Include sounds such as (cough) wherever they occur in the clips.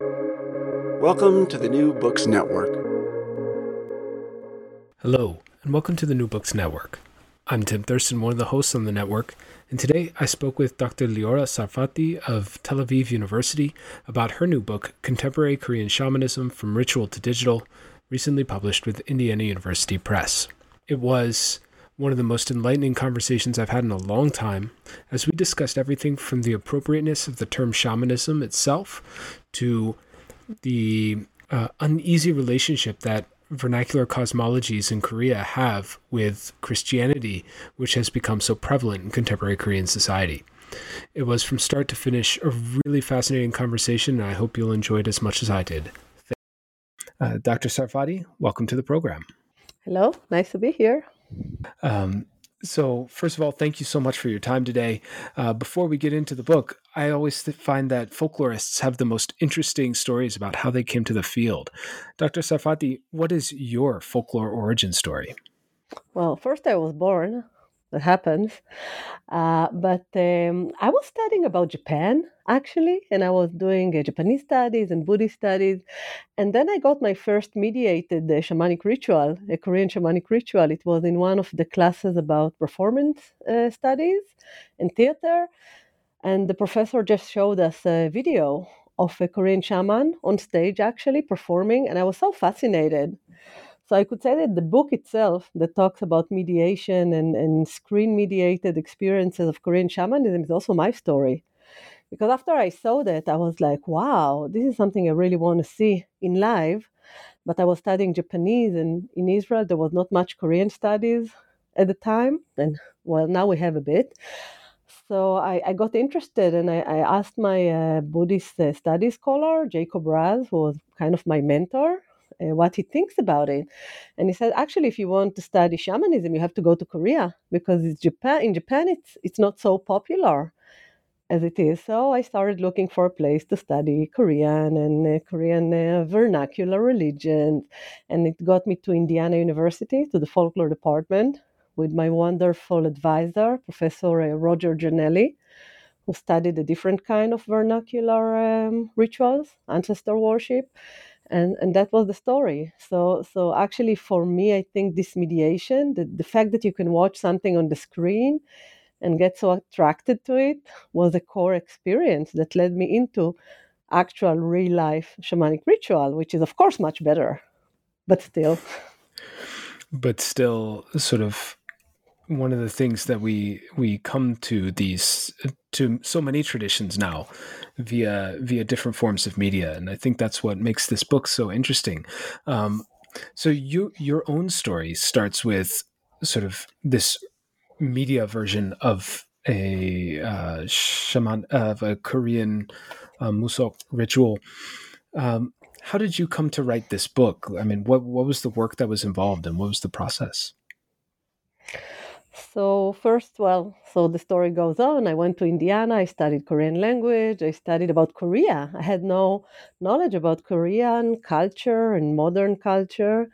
Welcome to the New Books Network. Hello, and welcome to the New Books Network. I'm Tim Thurston, one of the hosts on the network, and today I spoke with Dr. Liora Sarfati of Tel Aviv University about her new book, Contemporary Korean Shamanism From Ritual to Digital, recently published with Indiana University Press. It was one of the most enlightening conversations I've had in a long time, as we discussed everything from the appropriateness of the term shamanism itself to the uh, uneasy relationship that vernacular cosmologies in Korea have with Christianity, which has become so prevalent in contemporary Korean society. It was from start to finish a really fascinating conversation, and I hope you'll enjoy it as much as I did. Uh, Dr. Sarfati, welcome to the program. Hello, nice to be here. Um, so, first of all, thank you so much for your time today. Uh, before we get into the book, I always find that folklorists have the most interesting stories about how they came to the field. Dr. Sarfati, what is your folklore origin story? Well, first, I was born that happens. Uh, but um, I was studying about Japan actually, and I was doing uh, Japanese studies and Buddhist studies. And then I got my first mediated uh, shamanic ritual, a Korean shamanic ritual. It was in one of the classes about performance uh, studies and theater. And the professor just showed us a video of a Korean shaman on stage actually performing, and I was so fascinated. So I could say that the book itself that talks about mediation and, and screen mediated experiences of Korean shamanism is also my story. Because after I saw that, I was like, wow, this is something I really want to see in live. But I was studying Japanese, and in Israel, there was not much Korean studies at the time. And well, now we have a bit. So I, I got interested and I, I asked my uh, Buddhist uh, study scholar, Jacob Raz, who was kind of my mentor, uh, what he thinks about it. And he said, actually, if you want to study shamanism, you have to go to Korea because it's Japan. In Japan, it's it's not so popular as it is. So I started looking for a place to study Korean and uh, Korean uh, vernacular religion, and it got me to Indiana University to the folklore department with my wonderful advisor, Professor uh, Roger Janelli who studied a different kind of vernacular um, rituals, ancestor worship and and that was the story. So so actually for me i think this mediation the, the fact that you can watch something on the screen and get so attracted to it was a core experience that led me into actual real life shamanic ritual which is of course much better but still. But still sort of one of the things that we we come to these to so many traditions now via via different forms of media. And i think that's what makes this book so interesting. Um, so you your own story starts with sort of this media version of a uh, shaman of a korean uh, musok ritual. Um, how did you come to write this book? I mean what what was the work that was involved and what was the process so first, well, so the story goes on. I went to Indiana. I studied Korean language. I studied about Korea. I had no knowledge about Korean culture and modern culture.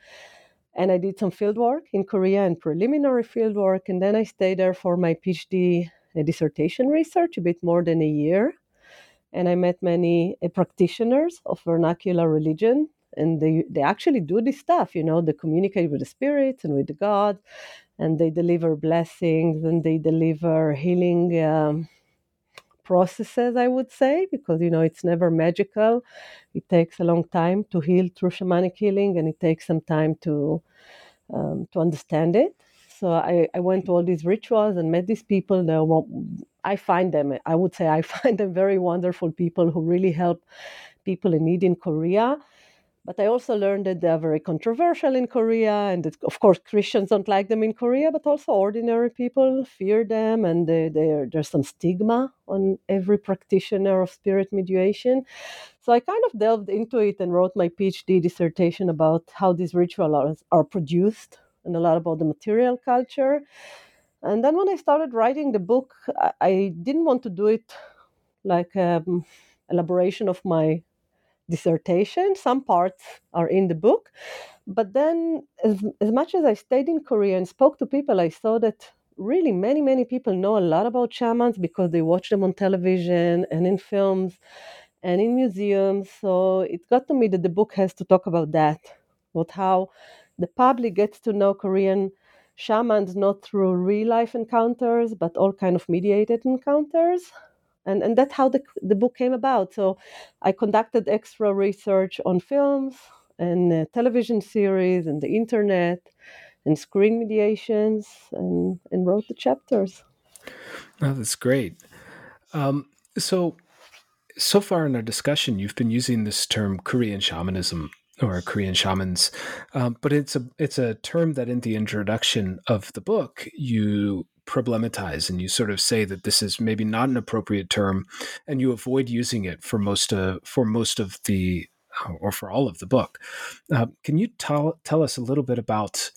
And I did some field work in Korea and preliminary field work. And then I stayed there for my PhD dissertation research, a bit more than a year. And I met many uh, practitioners of vernacular religion and they they actually do this stuff you know they communicate with the spirits and with the god and they deliver blessings and they deliver healing um, processes i would say because you know it's never magical. It takes a long time to heal through shamanic healing and it takes some time to um, to understand it. So I, I went to all these rituals and met these people. They i find them i would say i (laughs) find them very wonderful people who really help people in need in korea But I also learned that they are very controversial in Korea, and that, of course, Christians don't like them in Korea, but also ordinary people fear them, and they, there's some stigma on every practitioner of spirit mediation. So I kind of delved into it and wrote my PhD dissertation about how these rituals are, are produced and a lot about the material culture. And then when I started writing the book, I, I didn't want to do it like um, elaboration of my dissertation. Some parts are in the book. But then, as, as much as I stayed in Korea and spoke to people, I saw that really many, many people know a lot about shamans because they watch them on television and in films and in museums. So it got to me that the book has to talk about that, about how the public gets to know Korean shamans not through real life encounters, but all kind of mediated encounters and and that's how the the book came about. So I conducted extra research on films and uh, television series and the internet and screen mediations and and wrote the chapters. Oh, that's great. Um, so so far in our discussion, you've been using this term Korean shamanism or Korean shamans, um, but it's a it's a term that in the introduction of the book you problematize and you sort of say that this is maybe not an appropriate term and you avoid using it for most of for most of the or for all of the book. Uh, can you tell tell us a little bit about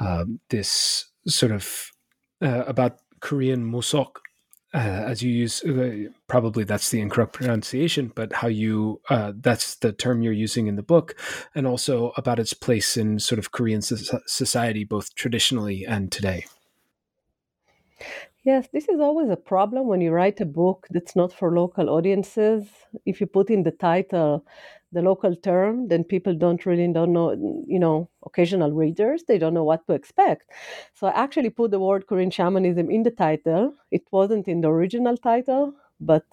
uh, this sort of uh, about korean musok uh, as you use uh, probably that's the incorrect pronunciation but how you uh, that's the term you're using in the book and also about its place in sort of korean society both traditionally and today Yes, this is always a problem when you write a book that's not for local audiences. If you put in the title the local term, then people don't really don't know, you know, occasional readers, they don't know what to expect. So I actually put the word Korean shamanism in the title. It wasn't in the original title, but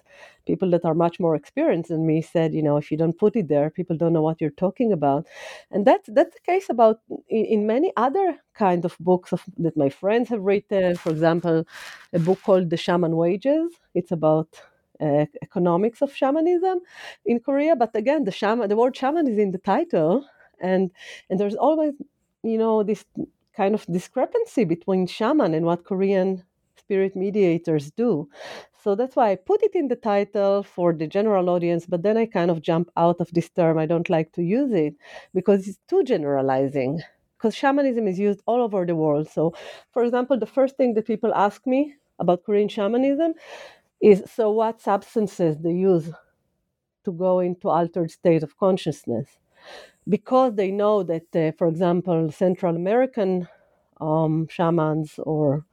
people that are much more experienced than me said, you know, if you don't put it there, people don't know what you're talking about. And that's that's the case about in, in many other kind of books of, that my friends have written. For example, a book called The Shaman Wages. It's about uh, economics of shamanism in Korea. But again, the shaman, the word shaman is in the title, and and there's always, you know, this kind of discrepancy between shaman and what Korean spirit mediators do. So that's why I put it in the title for the general audience, but then I kind of jump out of this term. I don't like to use it because it's too generalizing. Because shamanism is used all over the world. So, for example, the first thing that people ask me about Korean shamanism is so what substances they use to go into altered state of consciousness? Because they know that, uh, for example, Central American um, shamans or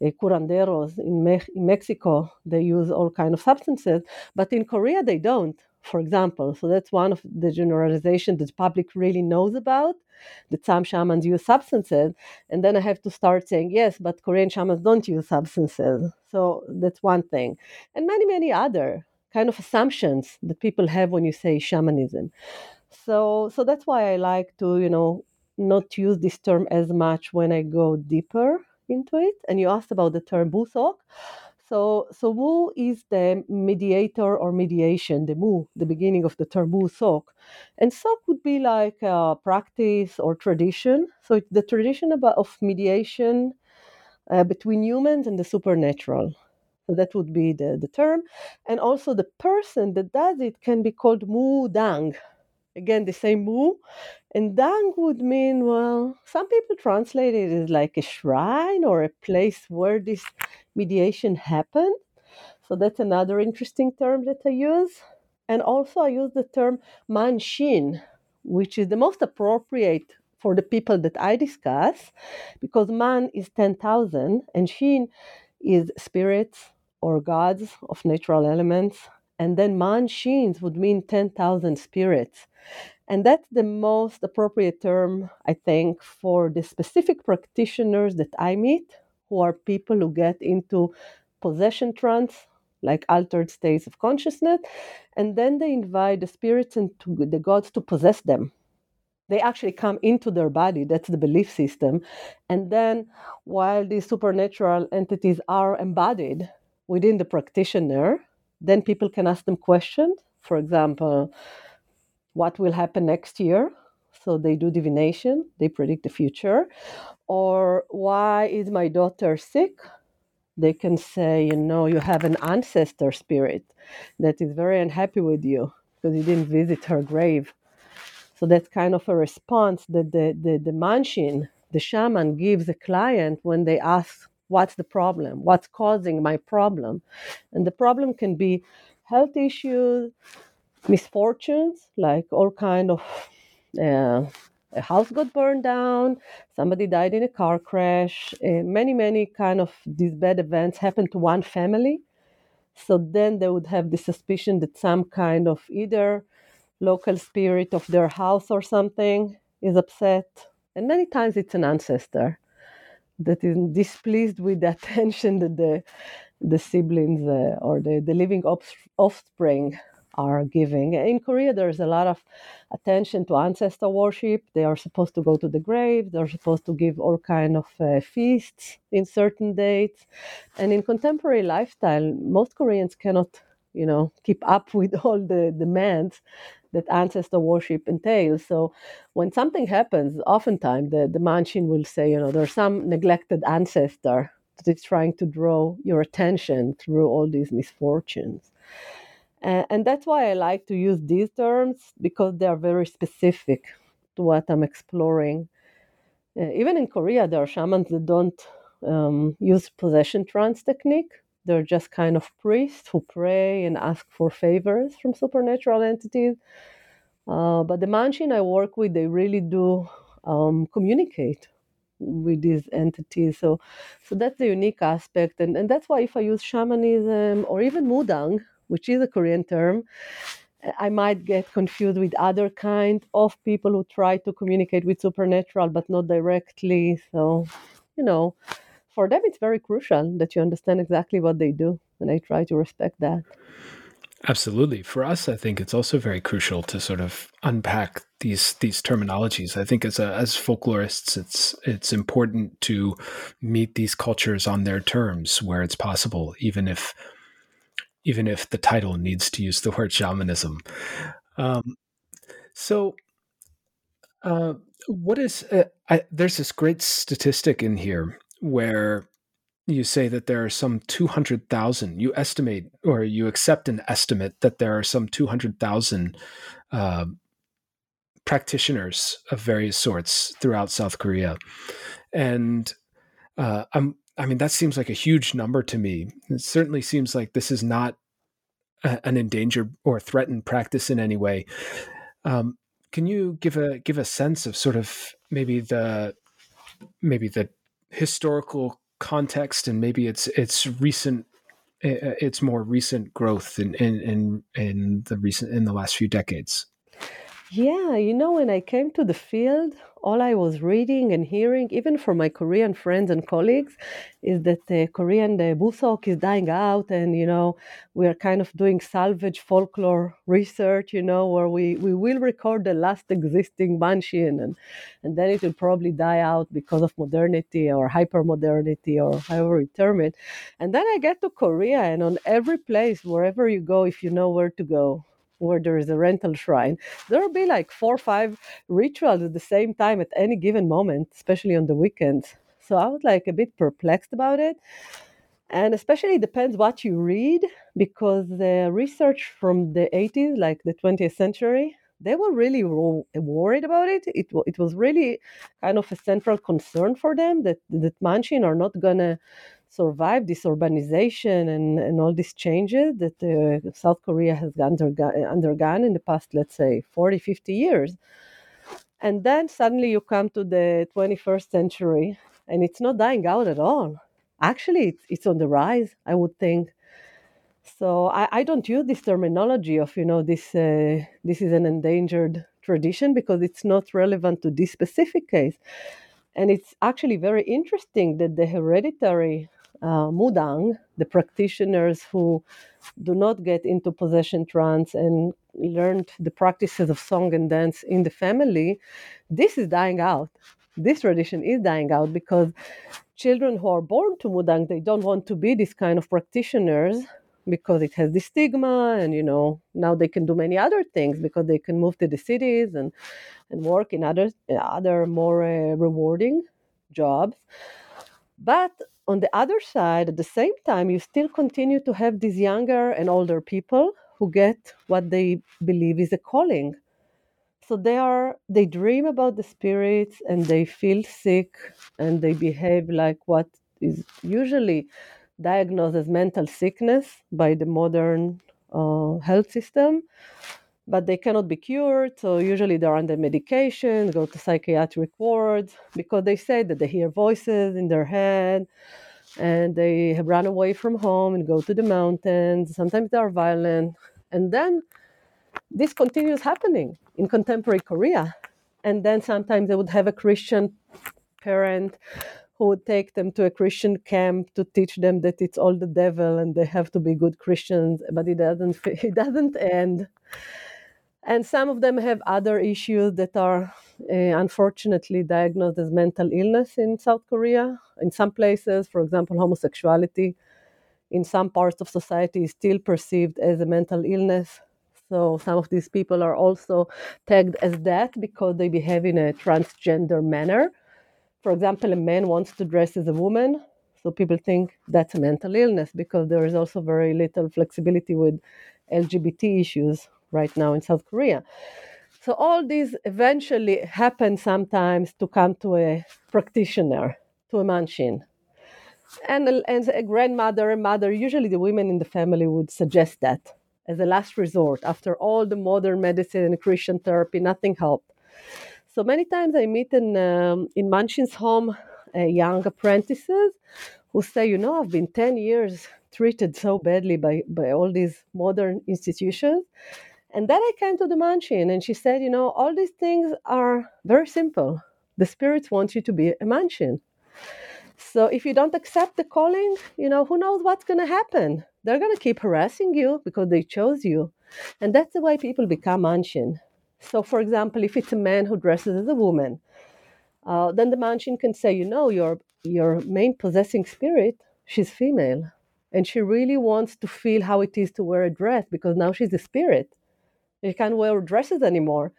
Eh, curanderos in, Me- in Mexico, they use all kind of substances, but in Korea they don't, for example. So that's one of the generalizations that the public really knows about, that some shamans use substances. And then I have to start saying, yes, but Korean shamans don't use substances. So that's one thing. And many, many other kind of assumptions that people have when you say shamanism. So, so that's why I like to, you know, not use this term as much when I go deeper into it. And you asked about the term musok. So, so mu is the mediator or mediation, the mu, the beginning of the term mu sok. And sok would be like a practice or tradition. So it's the tradition about, of mediation uh, between humans and the supernatural. So that would be the, the term. And also the person that does it can be called mu dang. Again, the same mu and Dang would mean, well, some people translate it as like a shrine or a place where this mediation happened. So that's another interesting term that I use. And also, I use the term manshin, which is the most appropriate for the people that I discuss, because man is 10,000 and shin is spirits or gods of natural elements. And then manshins would mean 10,000 spirits. And that's the most appropriate term, I think, for the specific practitioners that I meet, who are people who get into possession trance, like altered states of consciousness, and then they invite the spirits and the gods to possess them. They actually come into their body, that's the belief system. And then, while these supernatural entities are embodied within the practitioner, then people can ask them questions. For example, what will happen next year. So they do divination, they predict the future. Or why is my daughter sick? They can say, you know, you have an ancestor spirit that is very unhappy with you because you didn't visit her grave. So that's kind of a response that the, the, the manshin, the shaman, gives a client when they ask, What's the problem? What's causing my problem? And the problem can be health issues, misfortunes, like all kind of uh, a house got burned down, somebody died in a car crash, uh, many, many kind of these bad events happened to one family. So then they would have the suspicion that some kind of either local spirit of their house or something is upset. And many times it's an ancestor that is displeased with the (laughs) attention that the the siblings uh, or the, the living offspring are giving. In Korea, there's a lot of attention to ancestor worship. They are supposed to go to the grave. They're supposed to give all kind of uh, feasts in certain dates. And in contemporary lifestyle, most Koreans cannot, you know, keep up (laughs) with all the demands that ancestor worship entails. So when something happens, oftentimes the, the manshin will say, you know, there's some neglected ancestor that is trying to draw your attention through all these misfortunes. Uh, and that's why I like to use these terms because they are very specific to what I'm exploring. Uh, even in Korea, there are shamans that don't um, use possession trance technique. They're just kind of priests who pray and ask for favors from supernatural entities. Uh, but the manshin I work with, they really do um, communicate with these entities. So, so that's the unique aspect, and, and that's why if I use shamanism or even mudang, which is a Korean term, I might get confused with other kind of people who try to communicate with supernatural, but not directly. So, you know, for them it's very crucial that you understand exactly what they do and i try to respect that. Absolutely. For us i think it's also very crucial to sort of unpack these these terminologies. I think as a, as folklorists it's it's important to meet these cultures on their terms where it's possible even if even if the title needs to use the word shamanism. Um, so uh, what is uh, I, there's this great statistic in here where you say that there are some 200,000, you estimate or you accept an estimate that there are some 200,000 uh, practitioners of various sorts throughout South Korea. And uh, I mean, that seems like a huge number to me. It certainly seems like this is not a, an endangered or threatened practice in any way. Um, can you give a give a sense of sort of maybe the maybe the historical context and maybe it's it's recent uh, uh, it's more recent growth in in in, in the recent in the last few decades yeah, you know, when I came to the field, all I was reading and hearing, even from my Korean friends and colleagues, is that the Korean the Musok is dying out, and you know, we are kind of doing salvage folklore research, you know, where we, we will record the last existing Manshin, and and then it will probably die out because of modernity or hypermodernity or however you term it. And then I get to Korea, and on every place, wherever you go, if you know where to go, where there is a rental shrine, there will be like four or five rituals at the same time at any given moment, especially on the weekends. So I was like a bit perplexed about it. And especially it depends what you read, because the research from the 80s, like the 20th century, they were really worried about it. It, it was really kind of a central concern for them that, that Manshin are not going to survive this urbanization and, and all these changes that uh, South Korea has undergone, undergone in the past, let's say, 40, 50 years. And then suddenly you come to the 21st century and it's not dying out at all. Actually, it's, it's on the rise, I would think. So I, I don't use this terminology of, you know, this, uh, this is an endangered tradition because it's not relevant to this specific case. And it's actually very interesting that the hereditary uh, mudang, the practitioners who do not get into possession trance and learned the practices of song and dance in the family, this is dying out. This tradition is dying out because children who are born to mudang, they don't want to be this kind of practitioners because it has the stigma and you know now they can do many other things because they can move to the cities and and work in other other more uh, rewarding jobs but on the other side at the same time you still continue to have these younger and older people who get what they believe is a calling. So they are they dream about the spirits and they feel sick and they behave like what is usually diagnosed as mental sickness by the modern uh, health system but they cannot be cured so usually they're under medication go to psychiatric wards because they say that they hear voices in their head and they have run away from home and go to the mountains sometimes they are violent and then this continues happening in contemporary Korea. And then sometimes they would have a Christian parent who would take them to a Christian camp to teach them that it's all the devil and they have to be good Christians, but it doesn't (laughs) it doesn't end. And some of them have other issues that are uh, unfortunately diagnosed as mental illness in South Korea. In some places, for example, homosexuality in some parts of society is still perceived as a mental illness. So some of these people are also tagged as that because they behave in a transgender manner. For example, a man wants to dress as a woman, so people think that's a mental illness because there is also very little flexibility with LGBT issues right now in South Korea. So all these eventually happen sometimes to come to a practitioner, to a manshin. And, and a grandmother, a mother, usually the women in the family would suggest that as a last resort. After all the modern medicine and Christian therapy, nothing helped. So many times I meet in um, in Manshin's home uh, young apprentices who say, you know, I've been ten years treated so badly by by all these modern institutions. And then I came to the Manshin and she said, you know, all these things are very simple. The spirits want you to be a Manshin. So if you don't accept the calling, you know, who knows what's going to happen? they're going to keep harassing you because they chose you. And that's the way people become manshin. So, for example, if it's a man who dresses as a woman, uh, then the manshin can say, you know, your, your main possessing spirit, she's female. And she really wants to feel how it is to wear a dress because now she's a spirit. She can't wear dresses anymore.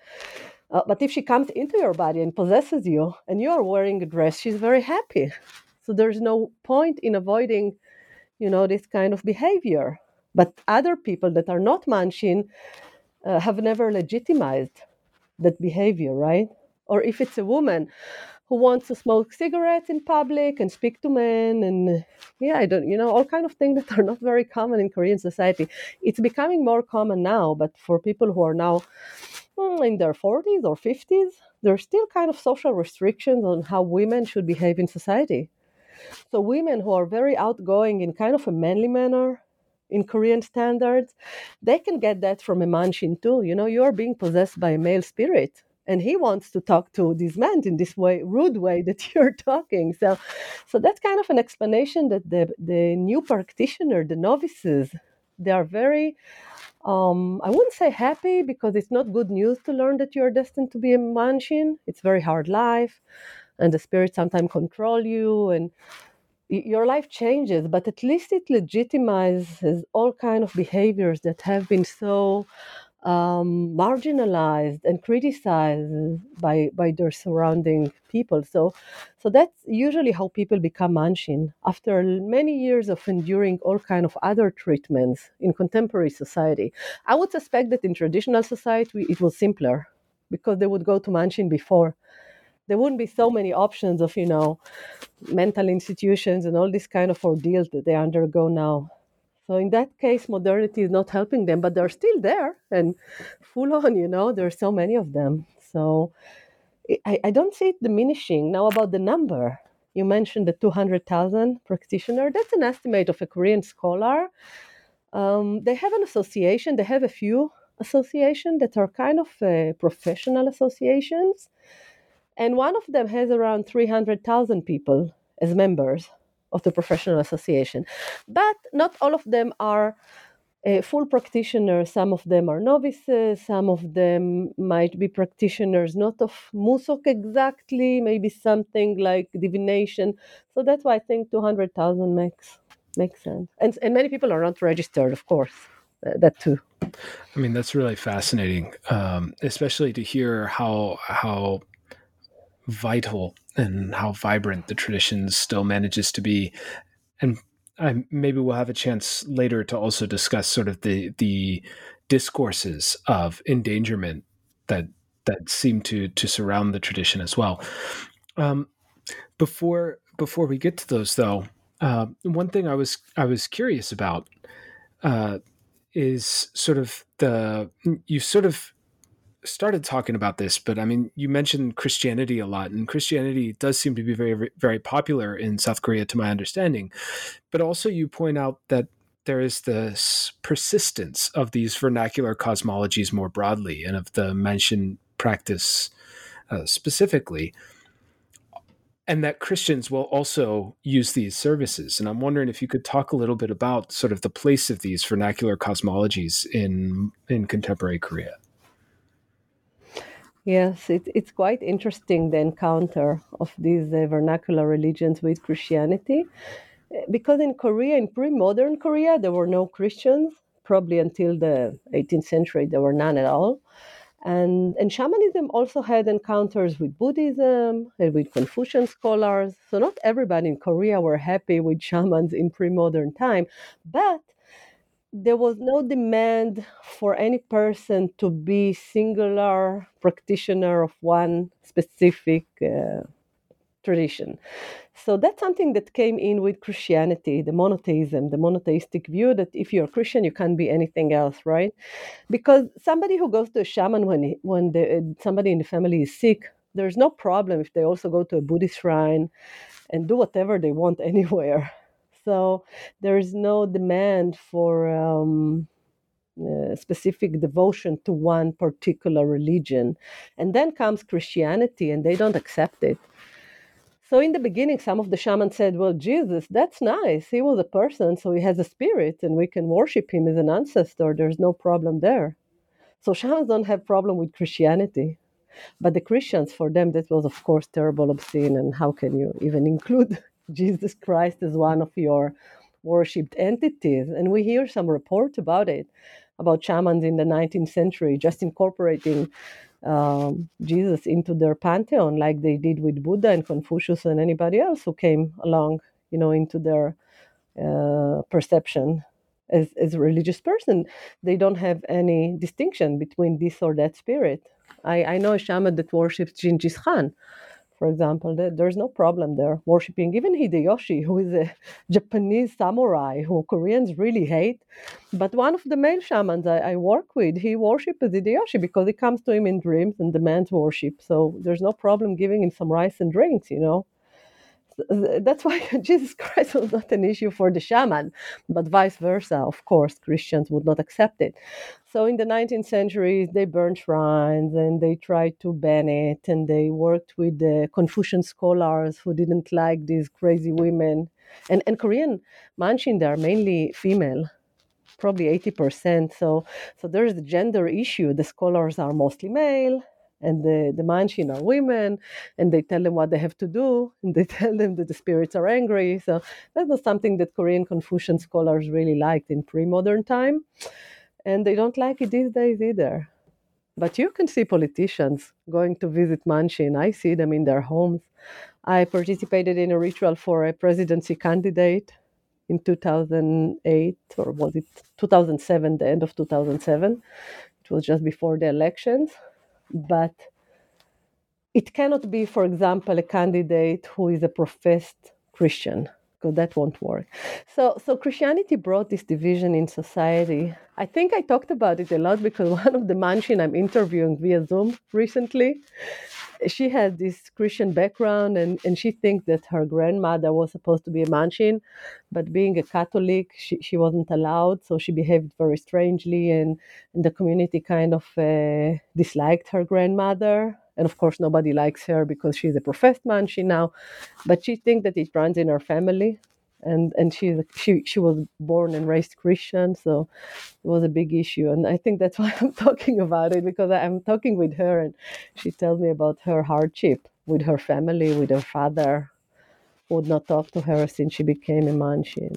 Uh, but if she comes into your body and possesses you and you are wearing a dress, she's very happy. So there's no point in avoiding you know, this kind of behavior. But other people that are not Manshin uh, have never legitimized that behavior, right? Or if it's a woman who wants to smoke cigarettes in public and speak to men and yeah i don't you know all kind of things that are not very common in korean society it's becoming more common now but for people who are now hmm, in their 40s or 50s there's still kind of social restrictions on how women should behave in society so women who are very outgoing in kind of a manly manner in Korean standards, they can get that from a manshin too. You know, you're being possessed by a male spirit. And he wants to talk to these men in this way, rude way (laughs) that you're talking. So, so that's kind of an explanation that the the new practitioner, the novices, they are very um, I wouldn't say happy because it's not good news to learn that you're destined to be a manshin. It's very hard life and the spirits sometimes control you and your life changes but at least it legitimizes all kind of behaviors that have been so um, marginalized and criticized by by their surrounding people. So, so that's usually how people become manshin after many years of enduring all kind of other treatments in contemporary society. I would suspect that in traditional society it was simpler because they would go to manshin before there wouldn't be so many options of you know mental institutions and all these kind of ordeals that they undergo now so in that case modernity is not helping them but they're still there and full on you know there are so many of them. So I, I don't see it diminishing. Now about the number you mentioned the 200000 practitioner that's an estimate of a korean scholar. Um, they have an association they have a few associations that are kind of uh, professional associations. And one of them has around 300,000 people as members of the professional association. But not all of them are uh, full practitioners. Some of them are novices. Some of them might be practitioners not of Musok exactly, maybe something like divination. So that's why I think 200,000 makes makes sense. And and many people are not registered, of course. Uh, that too. I mean, that's really fascinating, um, especially to hear how how vital and how vibrant the tradition still manages to be. And I, maybe we'll have a chance later to also discuss sort of the the discourses of endangerment that that seem to to surround the tradition as well. Um, before before we get to those, though, uh, one thing I was I was curious about uh, is sort of the you sort of started talking about this, but I mean, you mentioned Christianity a lot, and Christianity does seem to be very, very popular in South Korea, to my understanding. But also, you point out that there is this persistence of these vernacular cosmologies more broadly, and of the Manshin practice uh, specifically and that Christians will also use these services. And I'm wondering if you could talk a little bit about sort of the place of these vernacular cosmologies in in contemporary Korea. Yes, it, it's quite interesting the encounter of these uh, vernacular religions with Christianity. Because in Korea, in pre modern Korea, there were no Christians. Probably until the 18th century, there were none at all. And, and shamanism also had encounters with Buddhism and with Confucian scholars. So not everybody in Korea were happy with shamans in pre-modern time, but there was no demand for any person to be singular practitioner of one specific uh, tradition. So that's something that came in with Christianity, the monotheism, the monotheistic view that if you're a Christian, you can't be anything else, right? Because somebody who goes to a shaman when when the, somebody in the family is sick, there's no problem if they also go to a Buddhist shrine and do whatever they want (laughs) anywhere. So there is no demand for um, uh, specific devotion to one particular religion. And then comes Christianity, and they don't accept it. So in the beginning, some of the shamans said, "Well, Jesus, that's nice. He was a person, so he has a spirit, and we can worship him as an ancestor. There's no problem there." So shamans don't have problem with Christianity, but the Christians, for them, that was of course terrible, obscene, and how can you even include Jesus Christ as one of your worshipped entities? And we hear some report about it, about shamans in the 19th century, just incorporating um, Jesus into their pantheon, like they did with Buddha and Confucius and anybody else who came along, you know, into their uh, perception as, as a religious person. They don't have any distinction between this or that spirit. I, I know a shaman that worships Genghis Khan, for example, there's no problem there worshiping even Hideyoshi, who is a (laughs) Japanese samurai who Koreans really hate. But one of the male shamans I, I work with, he worships Hideyoshi because he comes to him in dreams and demands worship. So there's no problem giving him some rice and drinks, you know that's why (laughs) Jesus Christ was not an issue for the shaman, but vice versa. Of course, Christians would not accept it. So in the 19th century, they burned shrines and they tried to ban it, and they worked with the Confucian scholars who didn't like these crazy women. And, and Korean Manshin, they are mainly female probably 80%. So, so there's the gender issue. The scholars are mostly male, and the, the are women and they tell them what they have to do and they (laughs) tell them that the spirits are angry. So that was something that korean confucian scholars really liked in pre-modern time and they don't like it these days either. But you can see politicians going to visit manshin i see them in their homes. I participated in a ritual for a presidency candidate in 2008 or was it 2007 the end of 2007 it was just before the elections but it cannot be, for example, a candidate who is a professed Christian, because that won't work. So, so Christianity brought this division in society. I think I talked about it a lot because (laughs) one of the Manshin I'm interviewing via Zoom recently, she had this Christian background and, and she thinks that her grandmother was supposed to be a Manshin, but being a Catholic, she, she wasn't allowed. So she behaved very strangely, and, and the community kind of uh, disliked her grandmother. And of course, nobody likes her because she's a professed Manshin now, but she thinks that it runs in her family and and she she she was born and raised Christian, so it was a big issue. And I think that's (laughs) why I'm talking about it because I'm talking with her, and she tells me about her hardship with her family, with her father, would not talk to her since she became a manshin.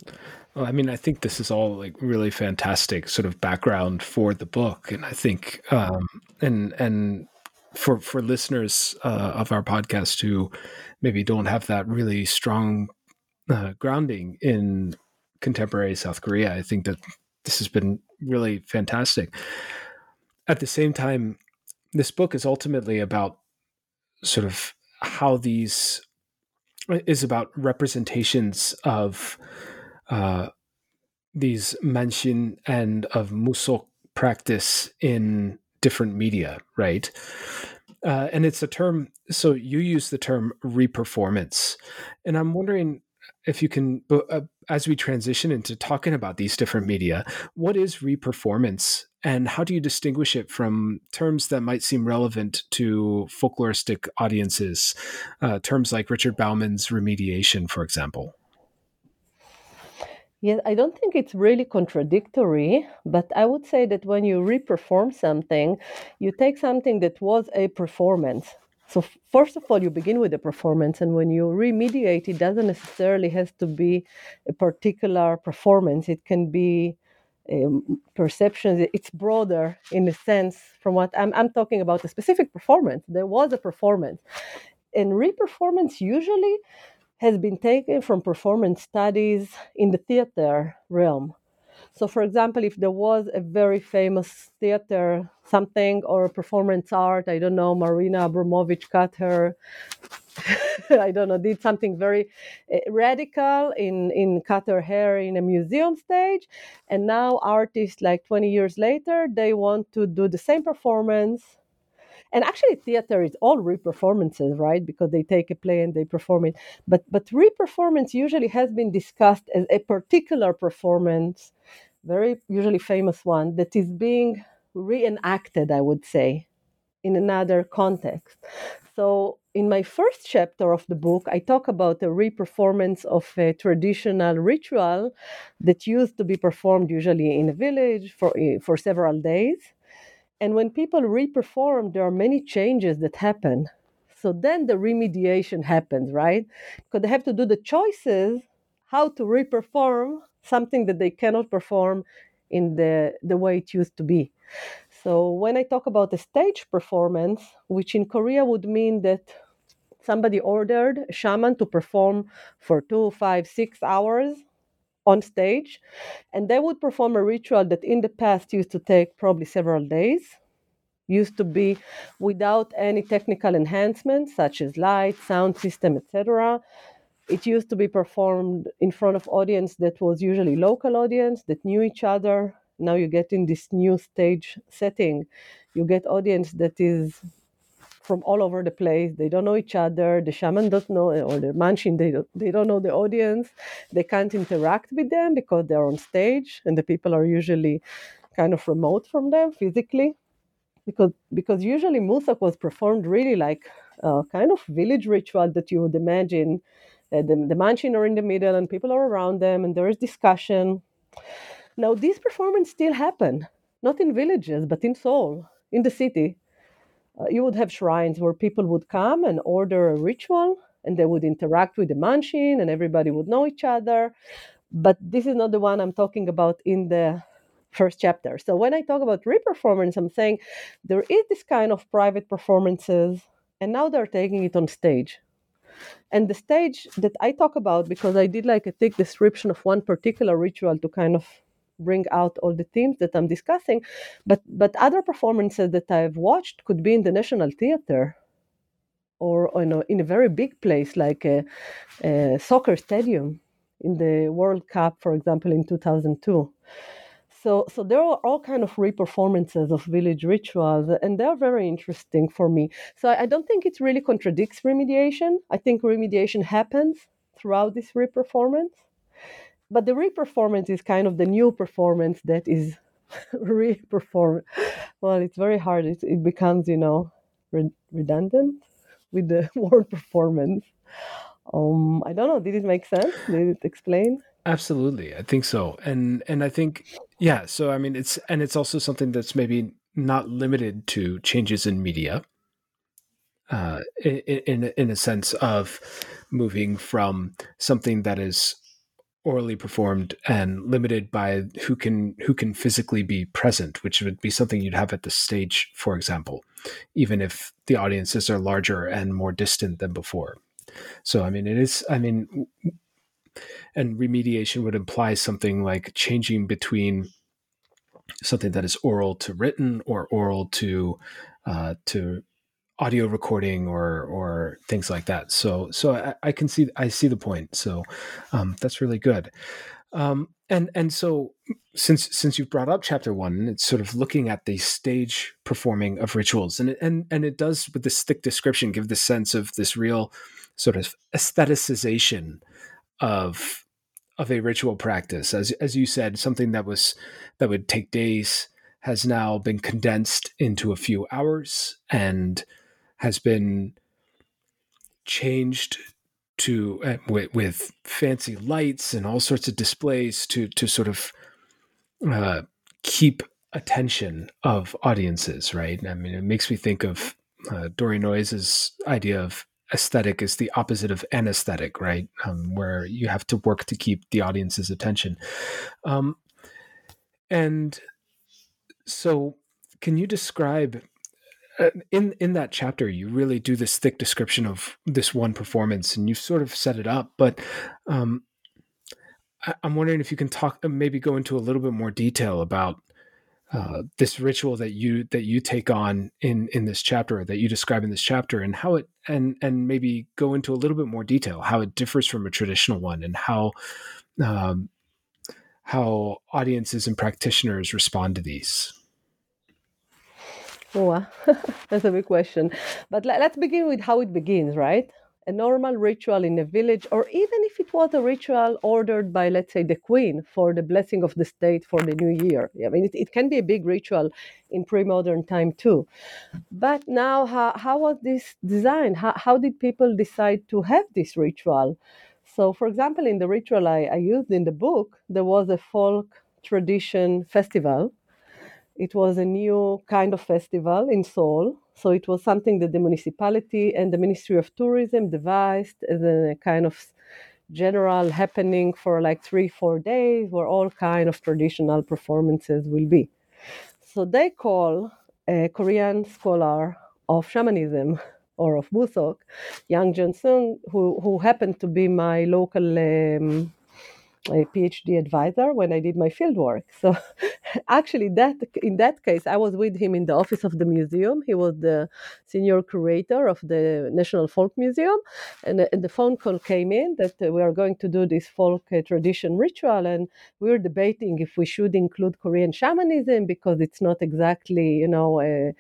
Well, I mean, I think this is all like really fantastic sort of background for the book, and I think, um, and and for for listeners uh, of our podcast who maybe don't have that really strong uh, grounding in contemporary South Korea, I think that this has been really fantastic. At the same time, this book is ultimately about sort of how these is about representations of uh, these manshin and of musok practice in different media, right? Uh, and it's a term. So you use the term reperformance, and I'm wondering if you can, uh, as we transition into talking about these different media, what is reperformance, and how do you distinguish it from terms that might seem relevant to folkloristic audiences, uh, terms like Richard Bauman's remediation, for example? Yes, I don't think it's really contradictory, but I would say that when you reperform something, you take something that was a performance. So first of all, you begin with a performance, and when you remediate, it doesn't necessarily have to be a particular performance. It can be um, perceptions. It's broader in a sense from what I'm, I'm talking about a specific performance. There was a performance, and reperformance usually has been taken from performance studies in the theater realm. So, for example, if there was a very famous theater something or performance art, I don't know, Marina Abramović cut her, (laughs) I don't know, did something very uh, radical in, in cut her hair in a museum stage. And now artists, like 20 years later, they want to do the same performance and actually theater is all reperformances right? Because they take a play and they perform it. But but reperformance usually has been discussed as a particular performance very usually famous one that is being reenacted i would say in another context. So in my first chapter of the book i talk about the reperformance of a traditional ritual that used to be performed usually in a village for eh, for several days and when people reperform, there are many changes that happen. So then the remediation happens, right? Because they have to do the choices how to reperform something that they cannot perform in the, the way it used to be. So when I talk about a stage performance, which in Korea would mean that somebody ordered a shaman to perform for two, five, six hours on stage, and they would perform a ritual that in the past used to take probably several days. Used to be without any technical enhancements such as light, sound system, etc. It used to be performed in front of audience that was usually local audience that knew each other. Now you get in this new stage setting. You get audience that is from all over the place. They don't know each other. The shaman doesn't know, or the manshin, they don't, they don't know the audience. They can't interact with them because they're on stage, and the people are usually kind of remote from them physically. Because because usually musok was performed really like a kind of village ritual that you would imagine. Uh, the, the manshin are in the middle and people are around them and there is discussion. Now these performances still happen, not in villages, but in Seoul, in the city uh, you would have shrines where people would come and order a ritual and they would interact with the manshin and everybody would know each other. But this is not the one I'm talking about in the first chapter. So when I talk about reperformance, I'm saying there is this kind of private performances, and now they're taking it on stage. And the stage that I talk about, because I did like a thick description of one particular ritual to kind of bring out all the themes that I'm discussing. But but other performances that I've watched could be in the National Theater or in a, in a very big place like a, a soccer stadium in the World Cup, for example, in 2002. So, so there are all kind of re-performances of village rituals, and they're very interesting for me. So I don't think it really contradicts remediation. I think remediation happens throughout this re-performance but the re-performance is kind of the new performance that is (laughs) re-perform. Well, it's very hard. It, it becomes, you know, re- redundant with the (laughs) word performance. Um, I don't know. Did it make sense? Did it explain? Absolutely, I think so, and and I think yeah. So I mean, it's and it's also something that's maybe not limited to changes in media. uh, in, in in a sense of moving from something that is orally performed and limited by who can who can physically be present, which would be something you'd have at the stage, for example, even if the audiences are larger and more distant than before. So, I mean, it is. I mean, and remediation would imply something like changing between something that is oral to written or oral to uh, to audio recording or or things like that. So so I, I can see I see the point. So um, that's really good. Um, and and so since since you've brought up chapter one, it's sort of looking at the stage performing of rituals, and it, and and it does with this thick description give the sense of this real sort of aestheticization of of a ritual practice, as as you said, something that was that would take days has now been condensed into a few hours and has been changed to uh, with, with, fancy lights and all sorts of displays to to sort of uh, keep attention of audiences. Right? I mean, it makes me think of uh, Dorothy Noyes's idea of aesthetic is the opposite of anesthetic, right? Um, where you have to work to keep the audience's attention. Um, and so, can you describe in in that chapter you really do this thick description of this one performance and you've sort of set it up but um, I, am wondering if you can talk uh, maybe go into a little bit more detail about uh, this ritual that you that you take on in in this chapter that you describe in this chapter and how it and and maybe go into a little bit more detail how it differs from a traditional one and how um, how audiences and practitioners respond to these Oh, (laughs) that's a big question. But let, us begin with how it begins, right? A normal ritual in a village, or even if it was a ritual ordered by, let's say, the queen for the blessing of the state for the new year. I mean, it, it can be a big ritual in pre modern time too. But now, how, how was this designed? How, how did people decide to have this ritual? So, for example, in the ritual I, I used in the book, there was a folk tradition festival it was a new kind of festival in Seoul. So it was something that the municipality and the Ministry of Tourism devised as a kind of general happening for like three, four days where all kind of traditional performances will be. So they call a Korean scholar of shamanism or of Musok, Yang Jun Sung, who, who happened to be my local um, a PhD advisor when I did my fieldwork. So (laughs) actually, that in that case, I was with him in the office of the museum. He was the senior curator of the National Folk Museum, and, uh, and the phone call came in that uh, we are going to do this folk uh, tradition ritual, and we were debating if we should include Korean shamanism because it's not exactly, you know,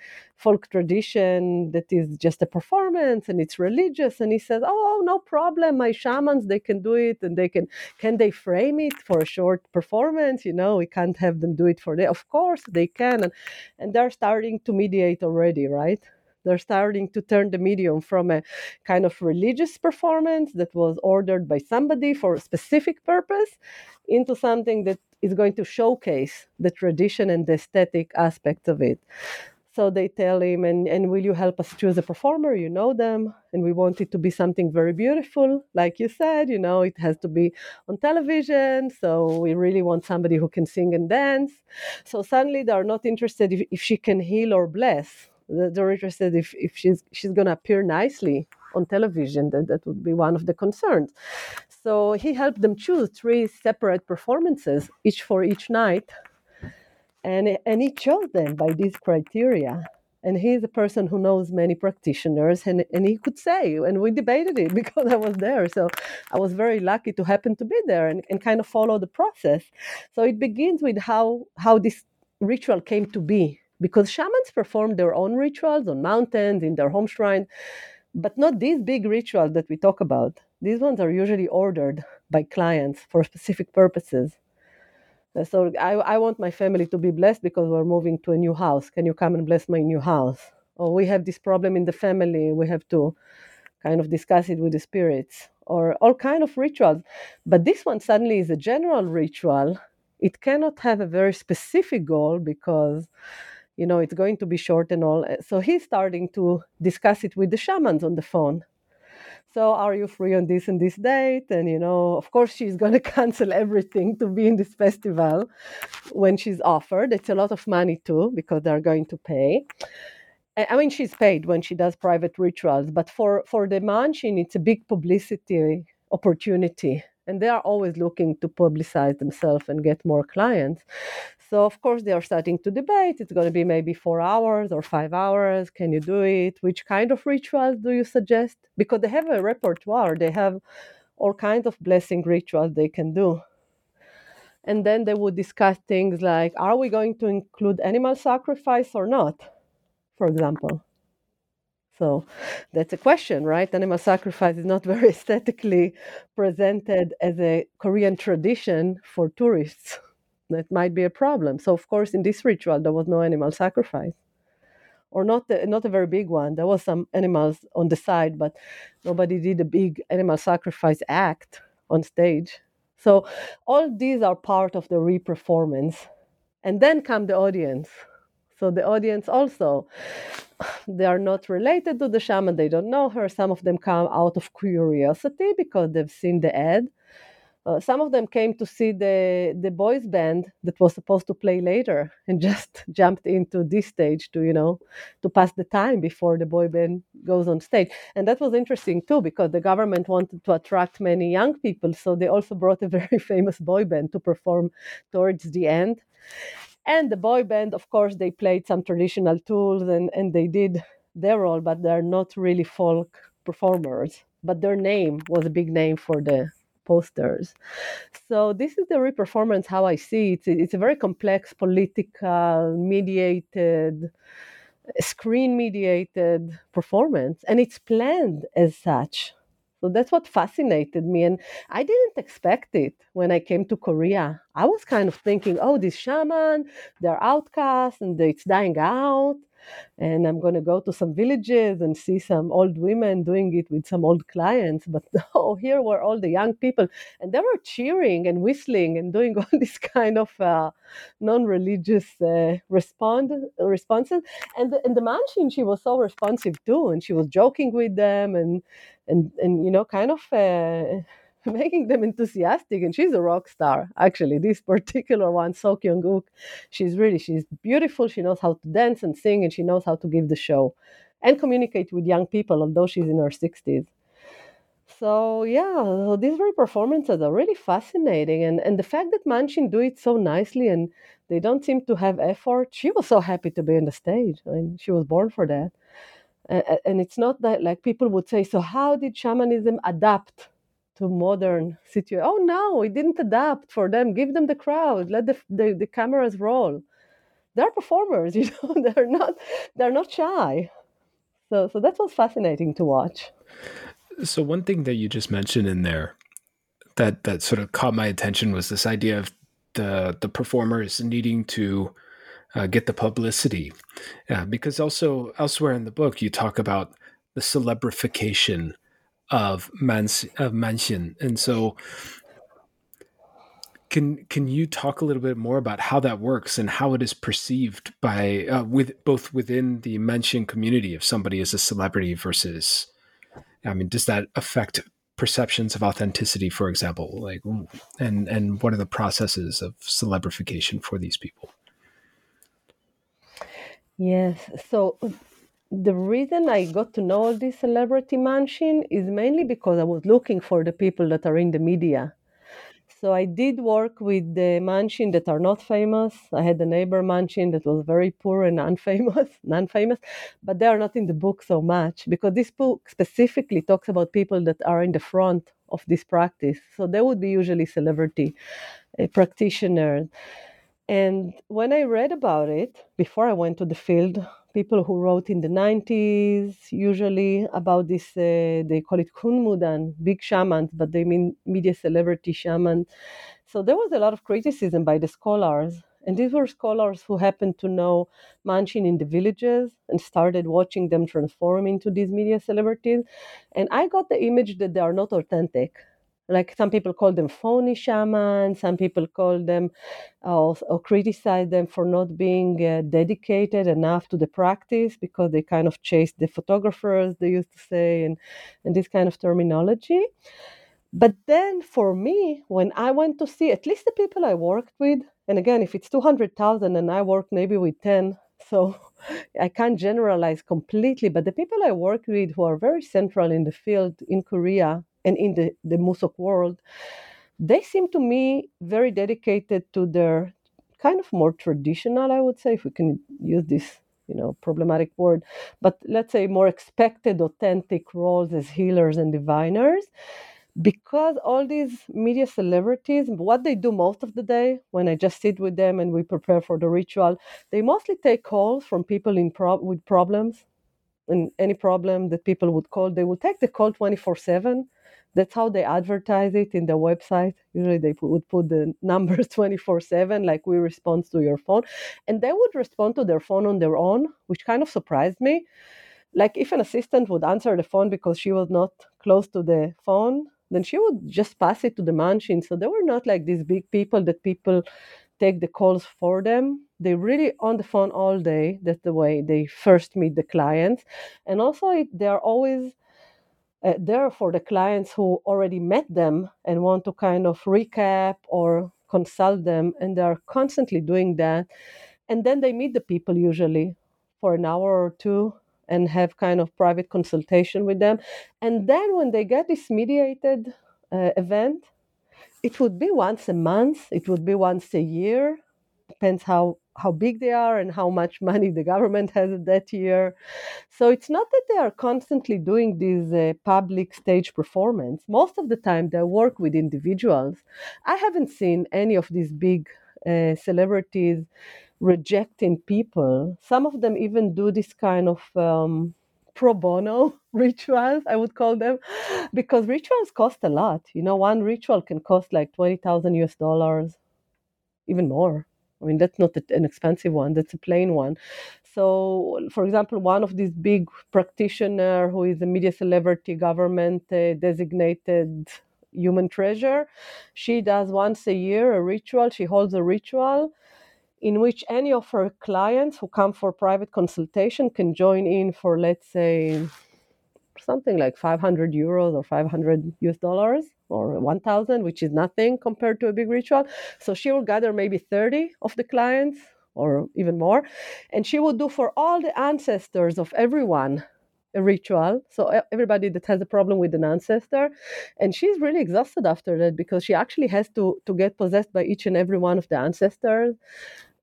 folk tradition that is just a performance and it's religious and he says oh, oh no problem. My shamans they can do it and they can can they frame it for a short performance? You know we can't have them do it for the of course they can. And, and they're starting to mediate already right? They're starting to turn the medium from a kind of religious performance that was ordered by somebody for a specific purpose into something that is going to showcase the tradition and the aesthetic aspects of it. So they tell him, and, and will you help us choose a performer? You know them, and we want it to be something very beautiful. Like you said, you know, it has to be on television. So we really want somebody who can sing and dance. So suddenly they are not interested if, if she can heal or bless. They're interested if, if she's she's gonna appear nicely on television. That that would be one of the concerns. So he helped them choose three separate performances, each for each night and and he chose them by these criteria. And he's a person who knows many practitioners and, and he could say and we debated it (laughs) because i was there. So i was very lucky to happen to be there and, and kind of follow the process. So it begins with how how this ritual came to be because shamans perform their own rituals on mountains in their home shrine but not these big rituals that we talk about. These ones are usually ordered by clients for specific purposes Uh, so I, I want my family to be blessed because we're moving to a new house. Can you come and bless my new house? Or we have this problem in the family. We have to kind of discuss it with the spirits or all kind of rituals. But this one suddenly is a general ritual. It cannot have a very specific goal because you know, it's going to be short and all. So he's starting to discuss it with the shamans on the phone. So are you free on this and this date? And you know, of course, she's going (laughs) to cancel everything to be in this festival when she's offered. It's a lot of money too because they're going to pay. I mean, she's paid when she does private rituals, but for for the manshin, it's a big publicity opportunity and they are always looking to publicize themselves and get more clients. So, of course, they are starting to debate. It's going to be maybe four hours or five hours. Can you do it? Which kind of rituals do you suggest? Because they have a repertoire, they have all kinds of blessing rituals they can do. And then they would discuss things like are we going to include animal sacrifice or not, for example? So that's a question, right? Animal sacrifice is not (laughs) very aesthetically presented as a Korean tradition for tourists. That might be a problem. So, of course, in this ritual, there was no animal sacrifice, or not a, not a very big one. There was some animals on the side, but nobody did a big animal sacrifice act on stage. So, all these are part of the re-performance, and then come the audience so the audience also, (sighs) they are not related to the shaman, they don't know her. Some of them come out of curiosity because they've seen the ad. Uh, some of them came to see the the boys band that was supposed to play later and (laughs) just jumped into this stage to you know to pass the time before the boy band goes on stage and that was interesting too because the government wanted to attract many young people so they also brought a (laughs) very famous boy band to perform towards the end and the boy band, of course, they played some traditional tools and, and they did their role, but they're not really folk performers. But their name was a big name for the posters. So this is the re-performance how I see it. It's a very complex political mediated screen mediated performance and it's planned as such so that's what fascinated me. And I didn't expect it when I came to Korea. I was kind of thinking, oh, this shaman, they're outcasts and it's dying out and I'm going to go to some villages and see some old women doing it with some old clients. But no, (laughs) here were all the young people, and they were cheering and whistling and doing (laughs) all this kind of uh, non-religious uh, respond responses. And the, and the manshin, she was so responsive too, and she was joking with them and and and you know, kind of. Uh, (laughs) making them enthusiastic and she's a rock star actually. This particular one so kyung uk she's really she's beautiful. She knows how to dance and sing and she knows how to give the show and communicate with young people although she's in her 60s so yeah so these three performances are really fascinating and and the fact that Manshin do it so nicely and they don't seem to have effort she was so happy to be on the stage. I mean, she was born for that. And it's not that like people would say so how did shamanism adapt to modern situation. Oh no, it didn't adapt for them. Give them the crowd. Let the, the, the cameras roll. They're performers, (laughs) you know. they're not they're not shy. So so that was fascinating to watch. So one thing that you just mentioned in there that that sort of caught my attention was this idea of the the performers needing to uh, get the publicity, yeah, because also elsewhere in the book you talk about the celebrification of Mans of Manshin, and so can can you talk a little bit more about how that works and how it is perceived by uh, with both within the Manshin community if somebody is a celebrity versus I mean does that affect perceptions of authenticity for example? Like and and what are the processes of celebrification for these people? Yes. So the reason I got to know all this celebrity manshin is mainly because I was looking for the people that are in the media. So I did work with the manshin that are not famous. I had a neighbor manshin that was very poor and unfamous, (laughs) non-famous, but they are not in the book so much because this book specifically talks about people that are in the front of this practice. So they would be usually celebrity uh, practitioners. And when I read about it before I went to the field, people who wrote in the 90s, usually about this, uh, they call it kunmudan, big shamans, but they mean media celebrity shamans. So there was a lot of criticism by the scholars. And these were scholars who happened to know Manshin in the villages and started watching them transform into these media celebrities. And I got the image that they are not authentic. Like some people call them phony shamans, some people call them uh, or criticize them for not being uh, dedicated enough to the practice because they kind of chase the photographers, they used to say, and, and this kind of terminology. But then for me, when I went to see at least the people I worked with, and again, if it's 200,000 and I work maybe with 10, so (laughs) I can't generalize completely, but the people I work with who are very central in the field in Korea and in the, the Musok world, they seem to me very dedicated to their kind of more traditional, I would say, if we can use this you know problematic word but let's say more expected authentic roles as healers and diviners because all these media celebrities, what they do most of the day when I just sit with them and we prepare for the ritual, they mostly take calls from people in pro- with problems. And any problem that people would call, they will take the call 24 7. That's how they advertise it in the website. Usually they would put the (laughs) numbers 24 7, like we respond to your phone. And they would respond to their phone on their own, which kind of surprised me. Like if an assistant would answer the phone because she was not close to the phone, then she would just pass it to the machine. So they were not like these big people that people take the calls for them. They really on the phone all day. That's the way they first meet the clients, and also it, they are always uh, there for the clients who already met them and want to kind of recap or consult them, and they are constantly doing that. And then they meet the people usually for an hour or two and have kind of private consultation with them. And then when they get this mediated uh, event, it would be once a month, it would be once a year, depends how how big they are and how much (laughs) money the government has that year. So it's not that they are constantly doing this uh, public stage performance. Most of the time they work with individuals. I haven't seen any of these big uh, celebrities rejecting people. Some of them even do this kind of um, pro bono (laughs) rituals, I would call them, because rituals cost a lot. You know, one ritual can cost like 20,000 US dollars, even more. I mean, that's not an expensive one, that's a plain one. So, for example, one of these big practitioner who is a media celebrity, government uh, designated human treasure, she does once a year a ritual. She holds a ritual in which any of her clients who come for private consultation can join in for, let's say, something like 500 euros or 500 US dollars or 1000, which is nothing compared to a big ritual. So she will gather maybe 30 of the clients or even more. And she will do for all the ancestors of everyone a ritual. So everybody that has a problem with an ancestor, and she's really exhausted after that because she actually has to to get possessed by each and every one of the ancestors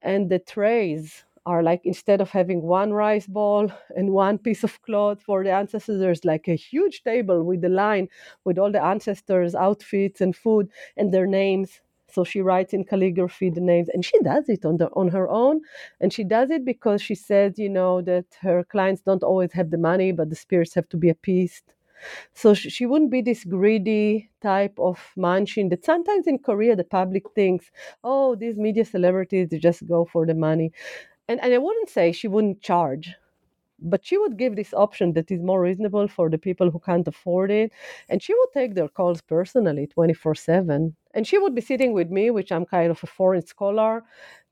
and the trays are like instead of having one rice ball (laughs) and one piece of cloth for the ancestors there's like a huge table with the line with all the ancestors outfits and food and their names. So she writes in calligraphy the names and she does it on the on her own. And she does it because she says you know that her clients don't always have the money but the spirits have to be appeased. So she wouldn't be this greedy type of manshin that sometimes in Korea the public thinks, oh, these media celebrities, they just go for the money. And, and I wouldn't say she wouldn't charge, but she would give this option that is more reasonable for the people who can't afford it. And she would take their calls personally 24 7. And she would be sitting with me, which I'm kind of a foreign scholar,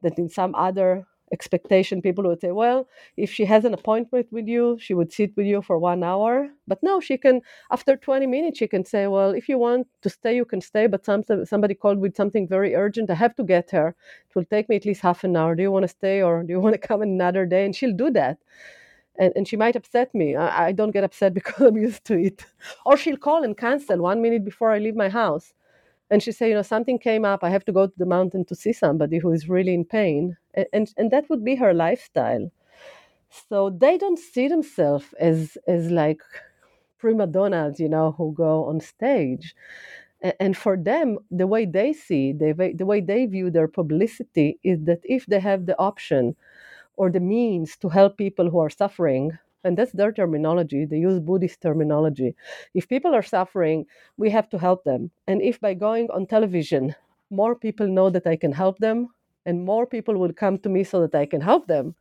that in some other expectation people would say well if she has an appointment with you she would sit with you for one hour. But no she can after 20 minutes she can say well if you want to stay you can stay but some, somebody called with something very urgent i have to get her. It will take me at least half an hour. Do you want to stay or do you want to (laughs) come another day? And she'll do that. And, and she might upset me. I, I don't get upset (laughs) because i'm used to it. Or she'll call and cancel one minute before i leave my house and she said, you know, something came up. I have to go to the mountain to see somebody who is really in pain, and and, and that would be her lifestyle. So they don't see themselves as as like prima donnas, you know, who go on stage. And for them, the way they see, the the way they view their publicity is that if they have the option or the means to help people who are suffering, and that's their terminology. They use Buddhist terminology. If people are suffering, we have to help them. And if by going on television, more people know that I can help them, and more people will come to me so that I can help them,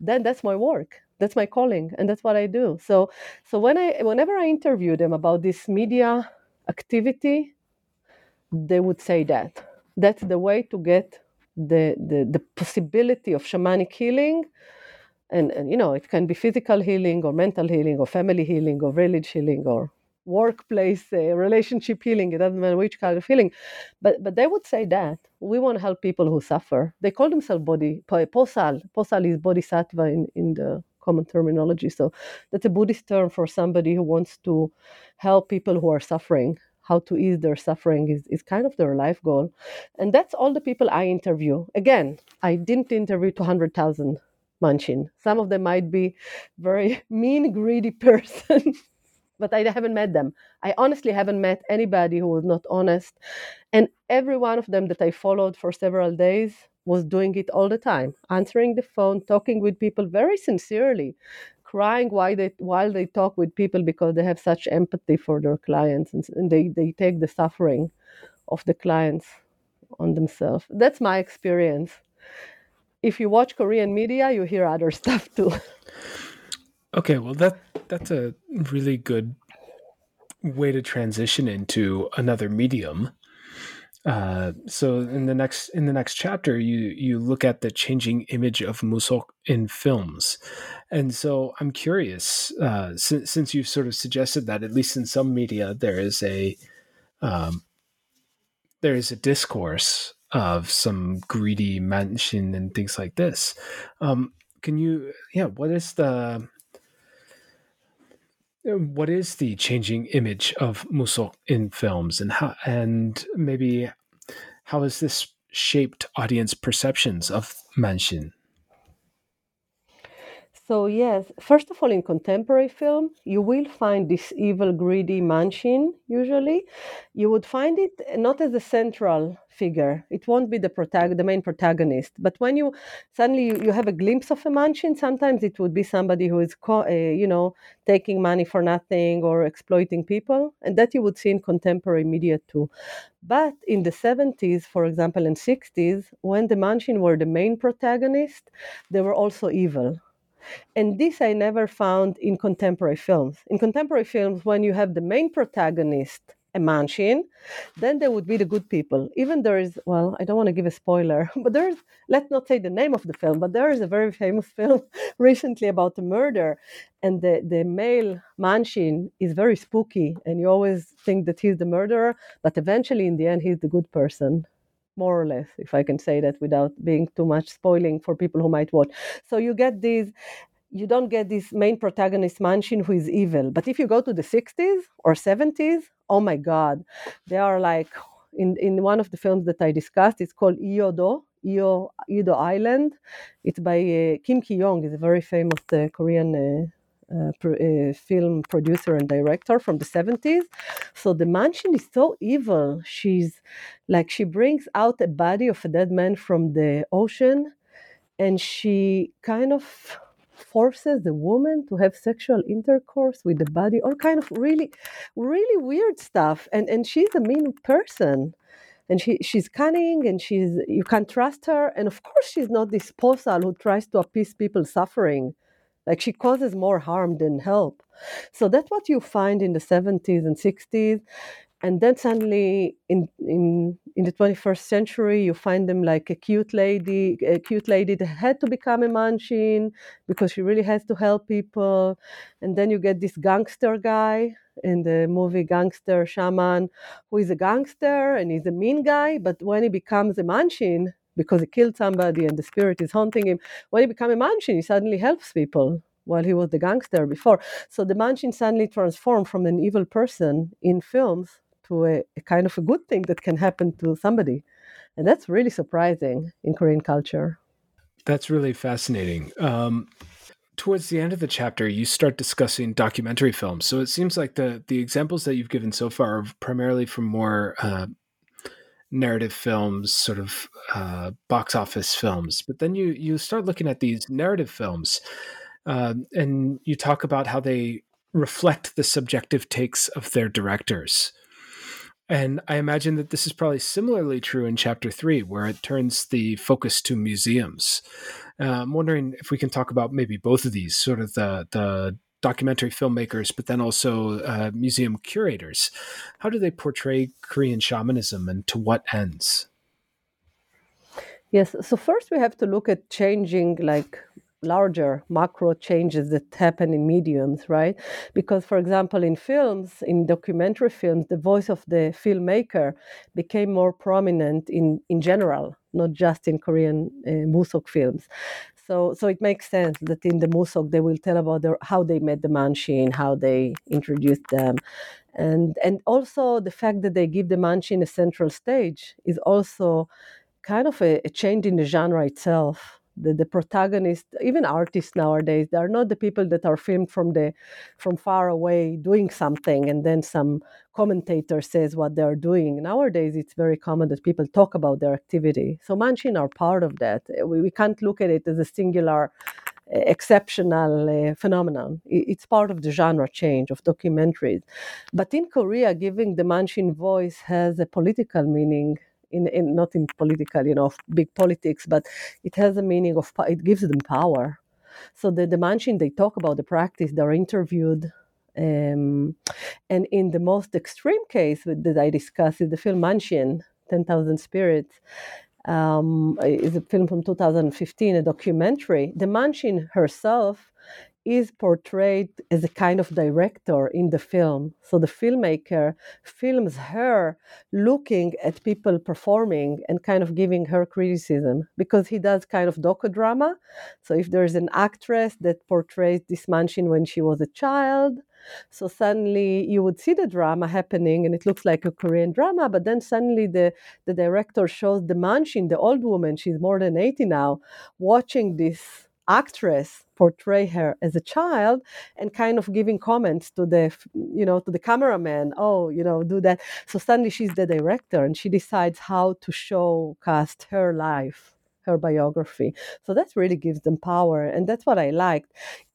then that's my work. That's my calling, and that's what I do. So, so when I, whenever I interview them about this media activity, they would say that. That's the way to get the, the, the possibility of shamanic healing. And, and, you know, it can be physical healing or mental healing or family healing or village healing or workplace uh, relationship healing. It doesn't matter which kind of healing. But, but they would say that. We want to help people who suffer. They call themselves body, posal. Posal is bodhisattva in, in the common terminology. So that's a Buddhist term for somebody who wants to help people who are suffering how to ease their suffering is, is kind of their life goal. And that's all the people I interview. Again, I didn't interview 200,000 Manshin. Some of them might be very (laughs) mean, greedy (laughs) person, but I haven't met them. I honestly haven't met anybody who was not honest. And every one of them that I followed for several days was doing it all the time, answering the phone, talking with people very sincerely, crying while they while they talk with people because they have such empathy for their clients and, and they, they take the suffering of the clients on themselves. That's my experience. If you watch Korean media, you hear other (laughs) stuff too. Okay, well that that's a really good way to transition into another medium uh, so in the next in the next chapter, you you look at the changing image of Musok in films, and so I'm curious, uh, since since you've sort of suggested that at least in some media there is a um, there is a discourse of some greedy manshin and things like this. Um, can you, yeah, what is the what is the changing image of Musok in films, and how, and maybe how has this shaped audience perceptions of Manshin? So, yes, first of all, in contemporary film, you will find this evil, greedy Manshin usually. You would find it not as a central figure. It won't be the, protag- the main protagonist. But when you suddenly you, you have a glimpse of a Manshin, sometimes it would be somebody who is, co- uh, you know, taking money for nothing or exploiting people. And that you would see in contemporary media too. But in the 70s, for example, and 60s, when the Manshin were the main protagonist, they were also evil and this I never found in contemporary films. In contemporary films, when you have the main protagonist, a Manshin, then there would be the good people. Even there is, well, I don't want to give a spoiler, (laughs) but there's, let's not say the name of the film, but there is a very famous (laughs) film recently about a murder. And the, the male Manshin is very spooky, and you always think that he's the murderer, but eventually, in the end, he's the good person more or less, if I can say that without being too much spoiling for people who might watch. So you get these, you don't get this main protagonist Manshin who is evil. But if you go to the 60s or 70s, oh my God, they are like, in, in one of the films that I discussed, it's called Iodo, Io, Island. It's by uh, Kim Ki Young, is a very famous uh, Korean uh, uh, uh, film producer and director from the 70s. So the manshin is so evil. She's like, she brings out a body of a dead man from the ocean and she kind of forces the woman to have sexual intercourse with the body all kind of really really weird stuff and and she's a mean person and she she's cunning and she's you can't trust her and of course she's not this posal who tries to appease people's suffering like she causes more harm than help. So that's what you find in the 70s and 60s. And then suddenly in, in, in the 21st century, you find them like a cute lady, a cute lady that had to become a manshin because she really has to help people. And then you get this gangster guy in the movie Gangster Shaman, who is a gangster and he's a mean guy, but when he becomes a manshin, because he killed somebody and the spirit is haunting him. When he became a Manshin, he suddenly helps people while he was the gangster before. So the Manshin suddenly transformed from an evil person in films to a, a, kind of a good thing that can happen to somebody. And that's really surprising in Korean culture. That's really fascinating. Um, towards the end of the chapter, you start discussing documentary films. So it seems like the the examples that you've given so far are primarily from more uh, narrative films, sort of uh, box office films. But then you you start looking at these narrative films, uh, and you talk about how they reflect the subjective takes of their directors. And I imagine that this is probably similarly true in chapter three, where it turns the focus to museums. Uh, I'm wondering if we can talk about maybe both of these, sort of the the documentary filmmakers, but then also uh, museum curators. How do they portray Korean shamanism and to what ends? Yes, so first we have to look at changing like larger macro changes that happen in mediums, right? Because, for example, in films, in documentary films, the voice of the filmmaker became more prominent in, in general, not just in Korean uh, Musok films. So, so it makes sense that in the Musok they will tell about their, how they met the Manshin, how they introduced them, and and also the fact that they give the Manshin a central stage is also kind of a, a change in the genre itself the, the protagonist even artists nowadays they are not the people that are filmed from the from far away doing something and then some commentator says what they are doing nowadays it's very common that people talk about their activity so manshin are part of that we, we can't look at it as a singular exceptional uh, phenomenon. It's part of the genre change of documentaries. But in Korea, giving the Manshin voice has a political meaning in, in not in political, you know, big politics, but it has a meaning of it gives them power. So the the Manshin they talk about the practice, they're interviewed. Um, and in the most extreme case that I discuss is the film Manshin, 10,000 Spirits, um, is a film from 2015, a documentary. The Manshin herself is portrayed as a kind of director in the film. So the filmmaker films her looking at people performing and kind of giving her criticism because he does kind of docudrama. So if there's an actress that portrays this Manshin when she was a child, so suddenly you would see the drama happening and it looks like a Korean drama, but then suddenly the, the director shows the Manshin, the old woman, she's more than 80 now, watching this actress portray her as a child and kind of giving comments to the you know to the cameraman oh you know do that. So suddenly she's the director and she decides how to show cast her life her biography. So that really gives them power and that's what i liked.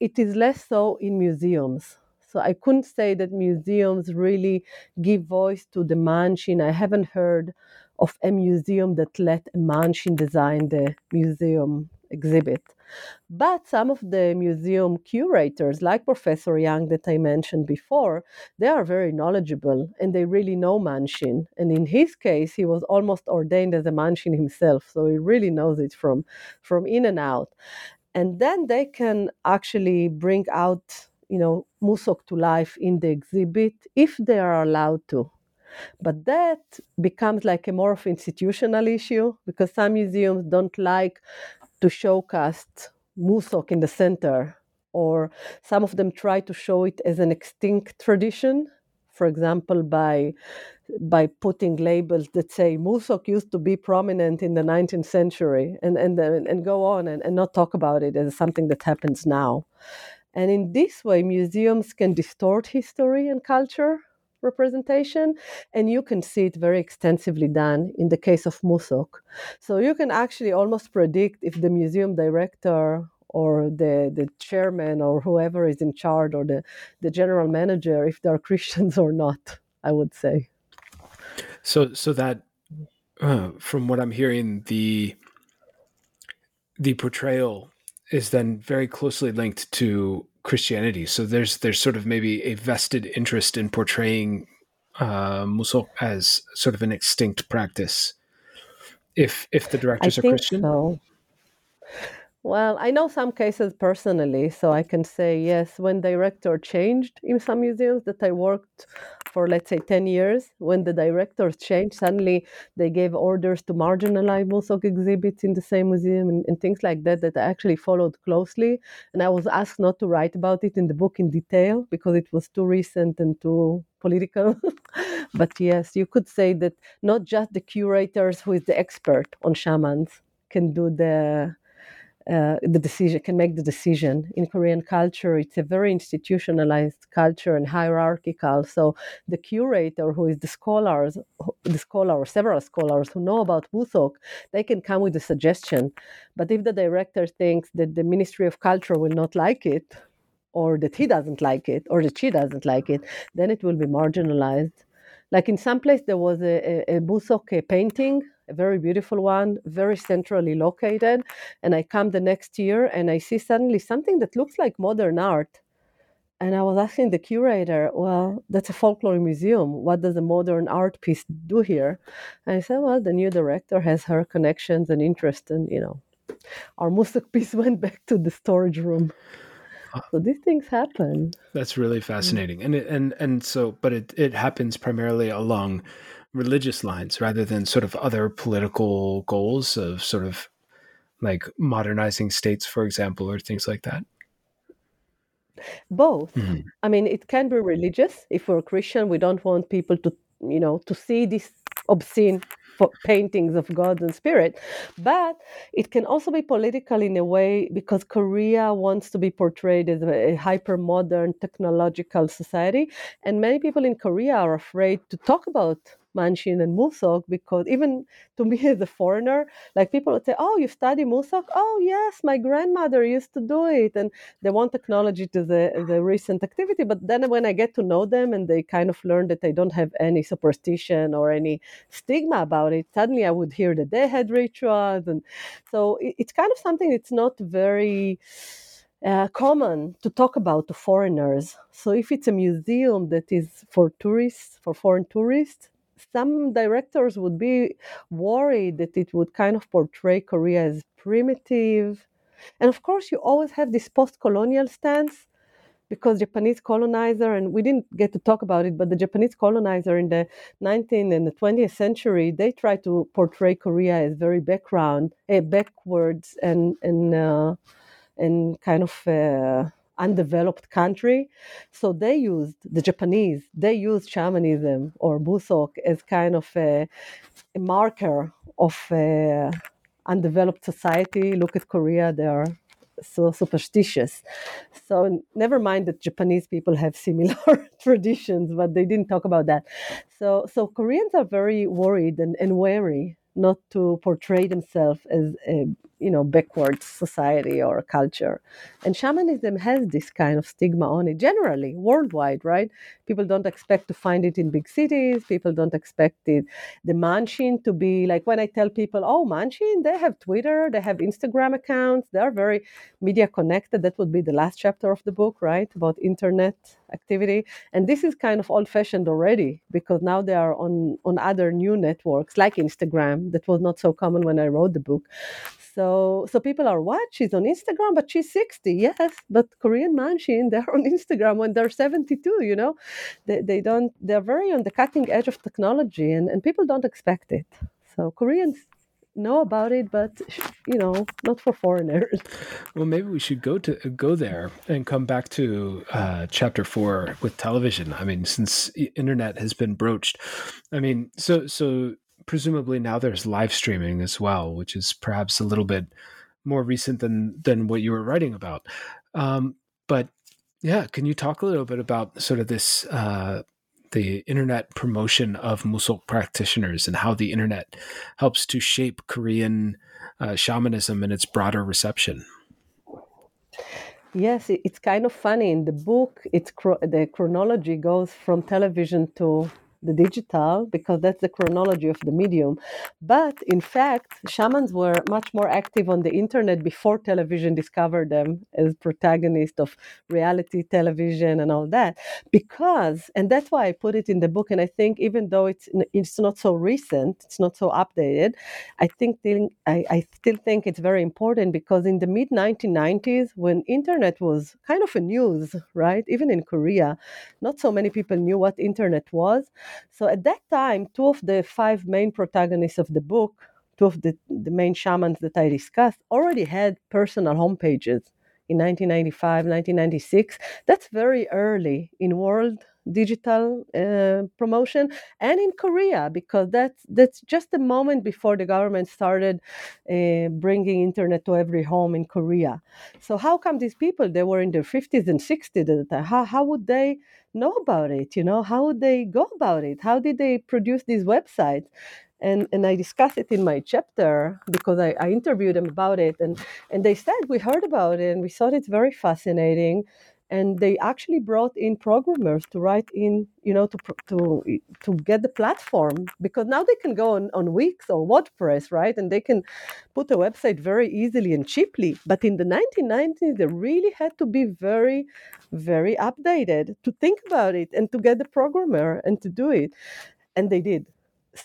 It is less so in museums. So I couldn't say that museums really give voice to the Manshin. I haven't heard of a museum that let a Manshin design the museum exhibit. But some of the museum curators, like Professor Yang that I mentioned before, they are very knowledgeable and they really know Manshin. And in his case, he was almost ordained as a Manshin himself, so he really knows it from, from in and out. And then they can actually bring out, you know, Musok to life in the exhibit if they are allowed to. But that becomes like a more of institutional issue because some museums don't like to showcast Musok in the center, or some of them try to show it as an extinct tradition. For example, by by putting labels that say Musok used to be prominent in the 19th century, and and and go on and, and not talk about it as something that happens now. And in this way, museums can distort history and culture representation, and you can see it very extensively done in the case of Musok. So you can actually almost predict if the museum director or the, the chairman or whoever is in charge or the, the general manager, if they're (laughs) Christians or not, I would say. So, so that, uh, from what I'm hearing, the the portrayal is then very closely linked to Christianity. So there's there's sort of maybe a vested interest in portraying uh, Musok as sort of an extinct practice. If if the directors I are Christian, so. Well, I know some cases personally, so I can say yes. When director changed in some museums that I worked for, let's say, 10 years, when the directors changed, suddenly they gave orders to marginalize Musok exhibits in the same museum and, and things like that, that I actually followed closely. And I was asked not to write about it in the book in detail because it was too recent and too political. (laughs) but yes, you could say that not just the curators who is the expert on shamans can do the uh, the decision can make the decision. In korean culture it's a very institutionalized culture and hierarchical. So the curator who is the scholars the scholar or several scholars who know about musok they can come with a suggestion. But if the director thinks that the ministry of culture will not like it or that he doesn't like it or that she doesn't like it then it will be marginalized. Like in some place there was a, a, a Musok painting a very beautiful one, very centrally located. And I come the next year and I see suddenly something that looks like modern art. and I was asking the curator, well, that's a folklore museum. What does a modern art piece do here? And I said, well, the new director has her connections and interest, and you know, our Musok piece (laughs) went back to the storage room. Uh, so these things happen. That's really fascinating, and it, and and so, but it it happens primarily along religious lines rather than sort of other political goals of sort of like modernizing states, for example, or things like that. Both. Mm-hmm. I mean, it can be religious. If we're Christian, we don't want people to, you know, to see these obscene paintings of God and spirit. But it can also be political in a way because Korea wants to be portrayed as a hyper modern technological society. And many people in Korea are afraid to talk about Manshin and Musok because even to me (laughs) as a foreigner, like people would say, "Oh, you study Musok? Oh, yes, my grandmother used to do it," and they want technology to the the recent activity. But then when I get to know them and they kind of learn that they don't have any superstition or any stigma about it, suddenly I would hear that they had rituals, and so it, it's kind of something that's not very. Uh, common to talk about to foreigners. So if it's a museum that is for tourists, for foreign tourists, some directors would be worried that it would kind of portray Korea as primitive. And of course, you always have this post colonial stance because Japanese colonizer, and we didn't get to talk about it, but the Japanese colonizer in the 19th and the 20th century, they tried to portray Korea as very background, uh, backwards, and and uh, and kind of uh, undeveloped country. So they used the Japanese, they used shamanism or Musok as kind of a, a marker of a undeveloped society. Look at Korea, they are so superstitious. So never mind that Japanese people have similar (laughs) traditions, but they didn't talk about that. So so Koreans are very worried and, and wary not to portray themselves as a you know backwards society or culture. And shamanism has this kind of stigma on it generally worldwide right? People don't expect to find it in big cities. People don't expect it the manshin to be like when i tell people oh manshin they have twitter they have instagram accounts they are very media connected that would be the last chapter of the book right? About internet activity and this is kind of old fashioned already because now they are on on other new networks like instagram that was not so common when i wrote the book so so people are what? She's on Instagram, but she's 60. Yes, but Korean Manshin, they're on Instagram when they're 72, you know. They they don't they're very on the cutting edge of technology and, and people don't expect it. So Koreans know about it, but you know, not for foreigners. (laughs) Well, maybe we should go to go there and come back to uh, chapter four with television. I mean, since internet has been broached, I mean, so so presumably now there's live streaming as well, which is perhaps a little bit more recent than than what you were writing about. Um, but yeah, can you talk a little bit about sort of this uh, the internet promotion of Musok practitioners and how the internet helps to shape Korean uh, shamanism and its broader reception? Yes, it's kind of funny. In the book, it's the chronology goes from television to the digital because that's the chronology of the medium. But in fact, shamans were much more active on the internet before television discovered them as protagonists of reality television and all that. Because, and that's why I put it in the book. And I think even though it's it's not so recent, it's not so updated, I think I, I still think it's very important because in the mid 1990s, when internet was kind of a news, right? Even in Korea, not so many people knew what internet was. So at that time, two of the five main protagonists of the book, two of the, the main shamans that I discussed, already had personal homepages in 1995, 1996. That's very early in world digital uh, promotion and in Korea because that's that's just a moment before the government started uh, bringing internet to every home in Korea. So how come these people they were in their 50s and 60s at the time? How how would they know about it? You know, how would they go about it? How did they produce these websites? And, and I discuss it in my chapter because I, I interviewed them about it. And, and they said, We heard about it and we thought it's very fascinating. And they actually brought in programmers to write in you know to to to get the platform because now they can go on on wix or wordpress right? And they can put a website very easily and cheaply. But in the 1990s they really had to be very very updated to think about it and to get the programmer and to do it. And they did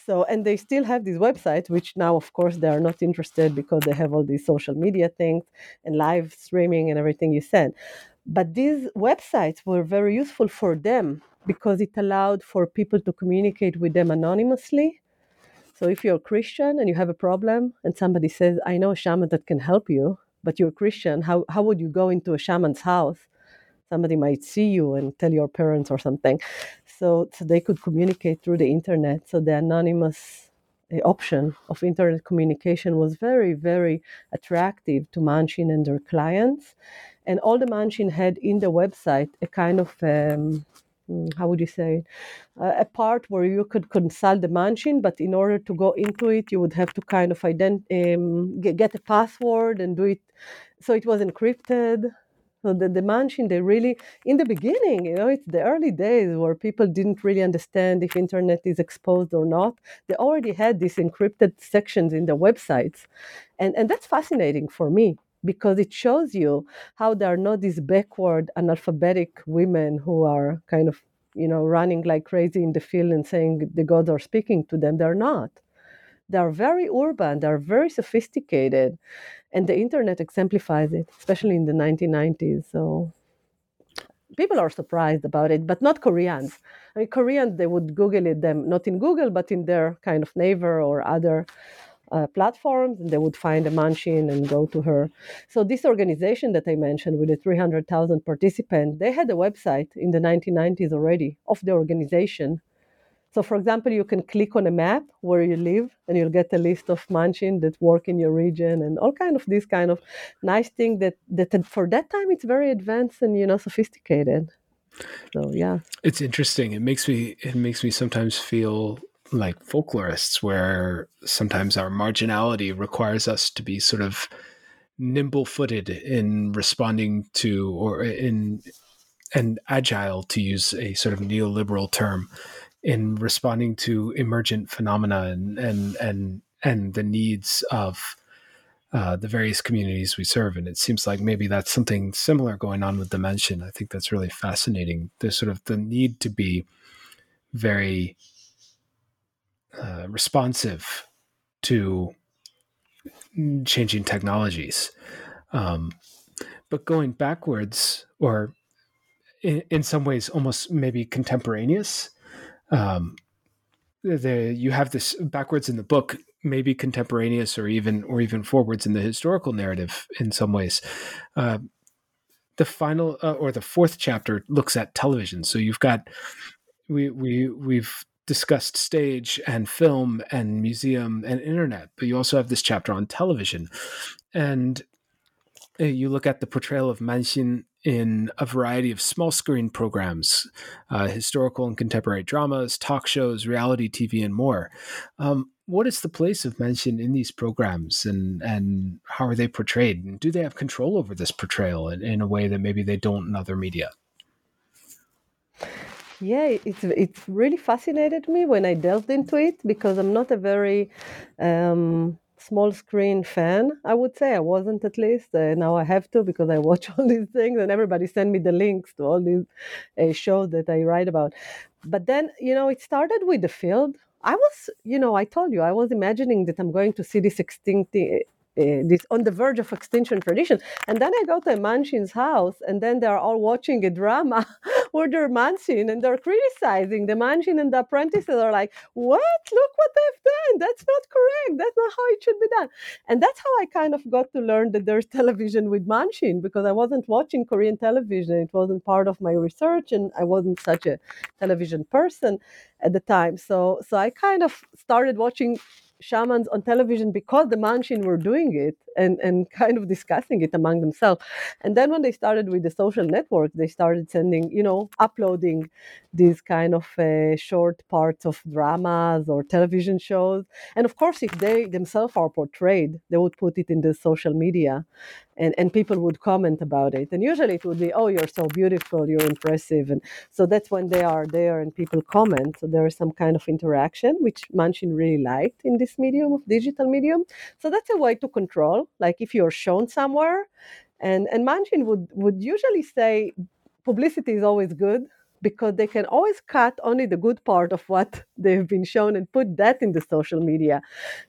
so and they still have these websites which now of course they are not interested because they have all these social media things and live streaming and everything you said. But these websites were very useful for them because it allowed for people to communicate with them anonymously. So if you're a christian and you have a problem and somebody says i know a shaman that can help you but you're a christian how, how would you go into a shaman's house somebody might see you and tell your parents or something so, so they could communicate through the internet. So the anonymous uh, option of internet communication was very, very attractive to Manshin and their clients. And all the Manshin had in the website a kind of um, mm, how would you say uh, a part where you could consult the Manshin, but in order to go into it, you would have to kind of ident- um, get, get a password and do it. So it was encrypted. So the, the Manshin, they really, in the beginning, you know, it's the early days where people didn't really understand if internet is exposed or not. They already had these encrypted sections in their websites. And, and that's fascinating for me because it shows you how there are not these backward analphabetic women who are kind of, you know, running like crazy in the field and saying the gods are speaking to them. They're not. They're very urban, they're very sophisticated and the internet exemplifies it, especially in the 1990s. So people are surprised about it, but not Koreans. I mean, Koreans they would Google it them not in Google, but in their kind of neighbor or other uh, platforms, and they would find a Manshin and go to her. So this organization that I mentioned with the 300,000 participants, they had a website in the 1990s already of the organization so, for example, you can click on a map where you live, and you'll get a list of manshin that work in your region, and all kind of this kind of nice thing that that for that time it's very advanced and you know sophisticated. So yeah, it's interesting. It makes me it makes me sometimes feel like folklorists, where sometimes our marginality requires us to be sort of nimble-footed in responding to or in and agile to use a sort of neoliberal term in responding to emergent phenomena and and and and the needs of uh, the various communities we serve. And it seems like maybe that's something similar going on with Dimension. I think that's really fascinating. There's sort of the need to be very uh, responsive to changing technologies. Um, but going backwards, or in, in some ways almost maybe contemporaneous, um, the you have this backwards in the book maybe contemporaneous or even or even forwards in the historical narrative in some ways. Uh, the final uh, or the fourth chapter looks at television. So you've got we we we've discussed stage and film and museum and internet but you also have this chapter on television. And uh, you look at the portrayal of Manshin in a variety of small screen programs, uh, historical and contemporary dramas, talk shows, reality TV, and more. Um, what is the place of Manshin in these programs, and and how are they portrayed? And do they have control over this portrayal in, in a way that maybe they don't in other media? Yeah, it's it's really fascinated me when I delved into it because I'm not a very um, small screen fan, I would say. I wasn't at least. Uh, now I have to because I watch (laughs) all these things and everybody send me the links to all these uh, shows that I write about. But then, you know, it started with the field. I was, you know, I told you, I was imagining that I'm going to see this extinct uh, Uh, this on the verge of extinction tradition. And then I go to a Manshin's house, and then they're all watching a drama (laughs) where they're Manshin and they're criticizing the Manshin, and the apprentices are like, "What? Look what they've done! That's not correct. That's not how it should be done." And that's how I kind of got to learn that there's television with Manshin because I wasn't watching Korean television. It wasn't part of my research, and I wasn't such a television person at the time. So, so I kind of started watching shamans on television because the Manshin were doing it. And, and (laughs) kind of discussing it among themselves. And then when they started with the social network, they started sending, you know, uploading these kind of uh, short parts of dramas or television shows. And of course, if they themselves are portrayed, they would put it in the social media and, and people would comment about it. And usually it would be, oh, you're so beautiful, you're impressive. And so that's when they are there and people comment. So there is some kind of interaction, which Manshin really liked in this medium of digital medium. So that's a way to control. Like if you're shown somewhere, and, and Manshin would, would usually say publicity is always good because they can always cut only the good part of what (laughs) they've been shown and put that in the social media.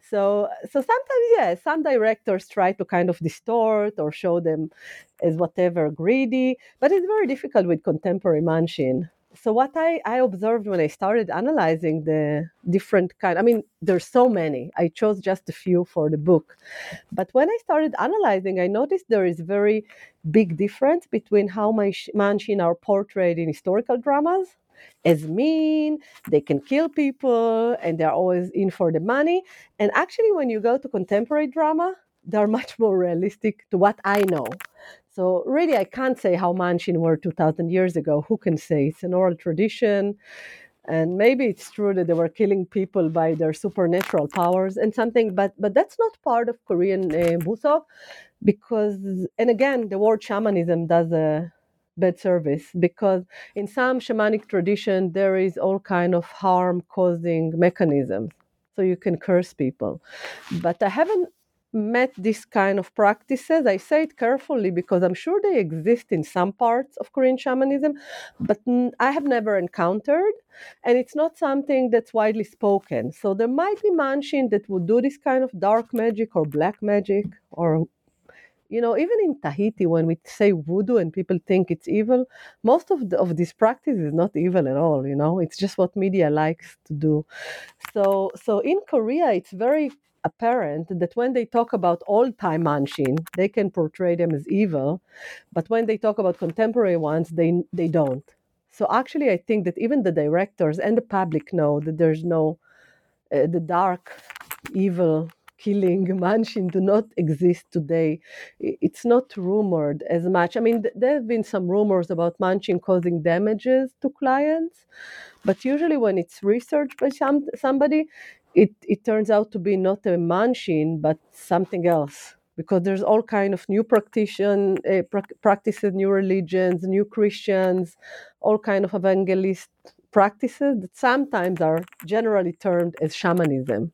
So, so sometimes, yeah, some directors try to kind of distort or show them as whatever greedy, but it's very difficult with contemporary Manshin so what I, I observed when I started analyzing the different kind, I mean, there's so many. I chose just a few for the book. But when I started analyzing, I noticed there is very big difference between how Manshin are portrayed in historical dramas as mean, they can kill people, and they're always in for the money. And actually, when you go to contemporary drama, they're (laughs) much more realistic to what I know. So really, I can't say how Manshin were 2,000 years ago. Who can say? It's an oral tradition. And maybe it's true that they were killing people by their supernatural powers and something, but but that's not part of Korean uh, because and again, the word shamanism does a bad service because in some shamanic tradition there is all kind of harm causing mechanisms, so you can curse people, but I haven't met this kind of practices. I say it carefully because I'm sure they exist in some parts of Korean shamanism, but I have never encountered, and it's not something that's widely spoken. So there might be Manshin that would do this kind of dark magic or black magic, or you know, even in Haiti, when we say voodoo and people think it's evil, most of the, of this practice is not evil at all. You know, it's just what media likes to do. So, so in Korea, it's very apparent that when they talk about old time Manshin, they can portray them as evil, but when they talk about contemporary ones, they they don't. So actually, I think that even the directors and the public know that there's no uh, the dark, evil killing (laughs) Manshin do not exist today. It's not rumored as much. I mean, th- there have been some rumors about Manshin causing damages to clients, but usually when it's researched by some, somebody, it, it turns out to be not a Manshin, but something else because there's all kind of new practition, uh, pra- practices, new religions, new Christians, all kind of evangelist practices that sometimes are generally termed as shamanism.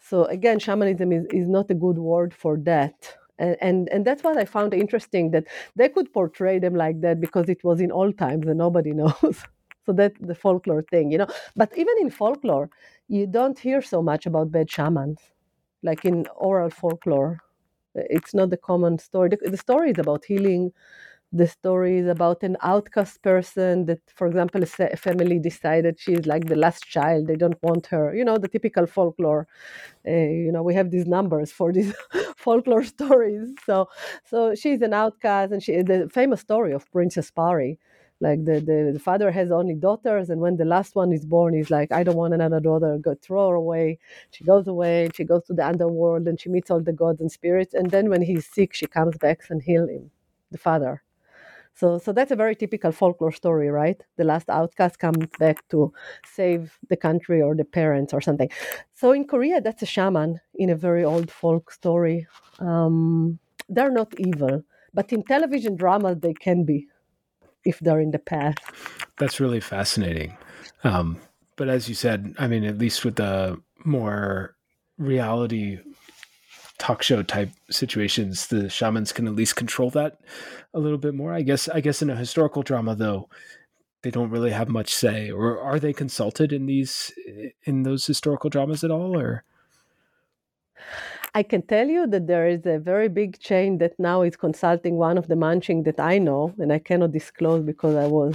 So again, shamanism is, is not a good word for that. And, and, and that's what I found interesting that they could portray them like that because it was in old times and nobody (laughs) knows. so that's the folklore thing, you know. But even in folklore, you don't hear so much about bad shamans, like in oral folklore. It's not the common story. The, the story is about healing. The story is about an outcast person that, for example, a family decided she's like the last child. They don't want her. You know, the typical folklore. Uh, you know, we have these numbers for these (laughs) folklore stories. So, so she's an outcast, and she the famous story of Princess Pari like the, the, the, father has only daughters and when the last one is born he's like i don't want another daughter. Go throw her away. She goes away she goes to the underworld and she meets all the gods and spirits and then when he's sick she comes back and heal him the father. So so that's a very typical folklore story right? The last outcast comes back to save the country or the parents or something. So in korea that's a shaman in a very old folk story. Um, they're not evil but in television dramas they can be if they're in the path. That's really fascinating. Um, but as you said, I mean, at least with the more reality talk show type situations, the shamans can at least control that a little bit more. I guess. I guess in a historical drama, though, they don't really have much say. Or are they consulted in these in those historical dramas at all? Or I can tell you that there is a very big chain that now is consulting one of the Manshin that I know, and I cannot disclose because I was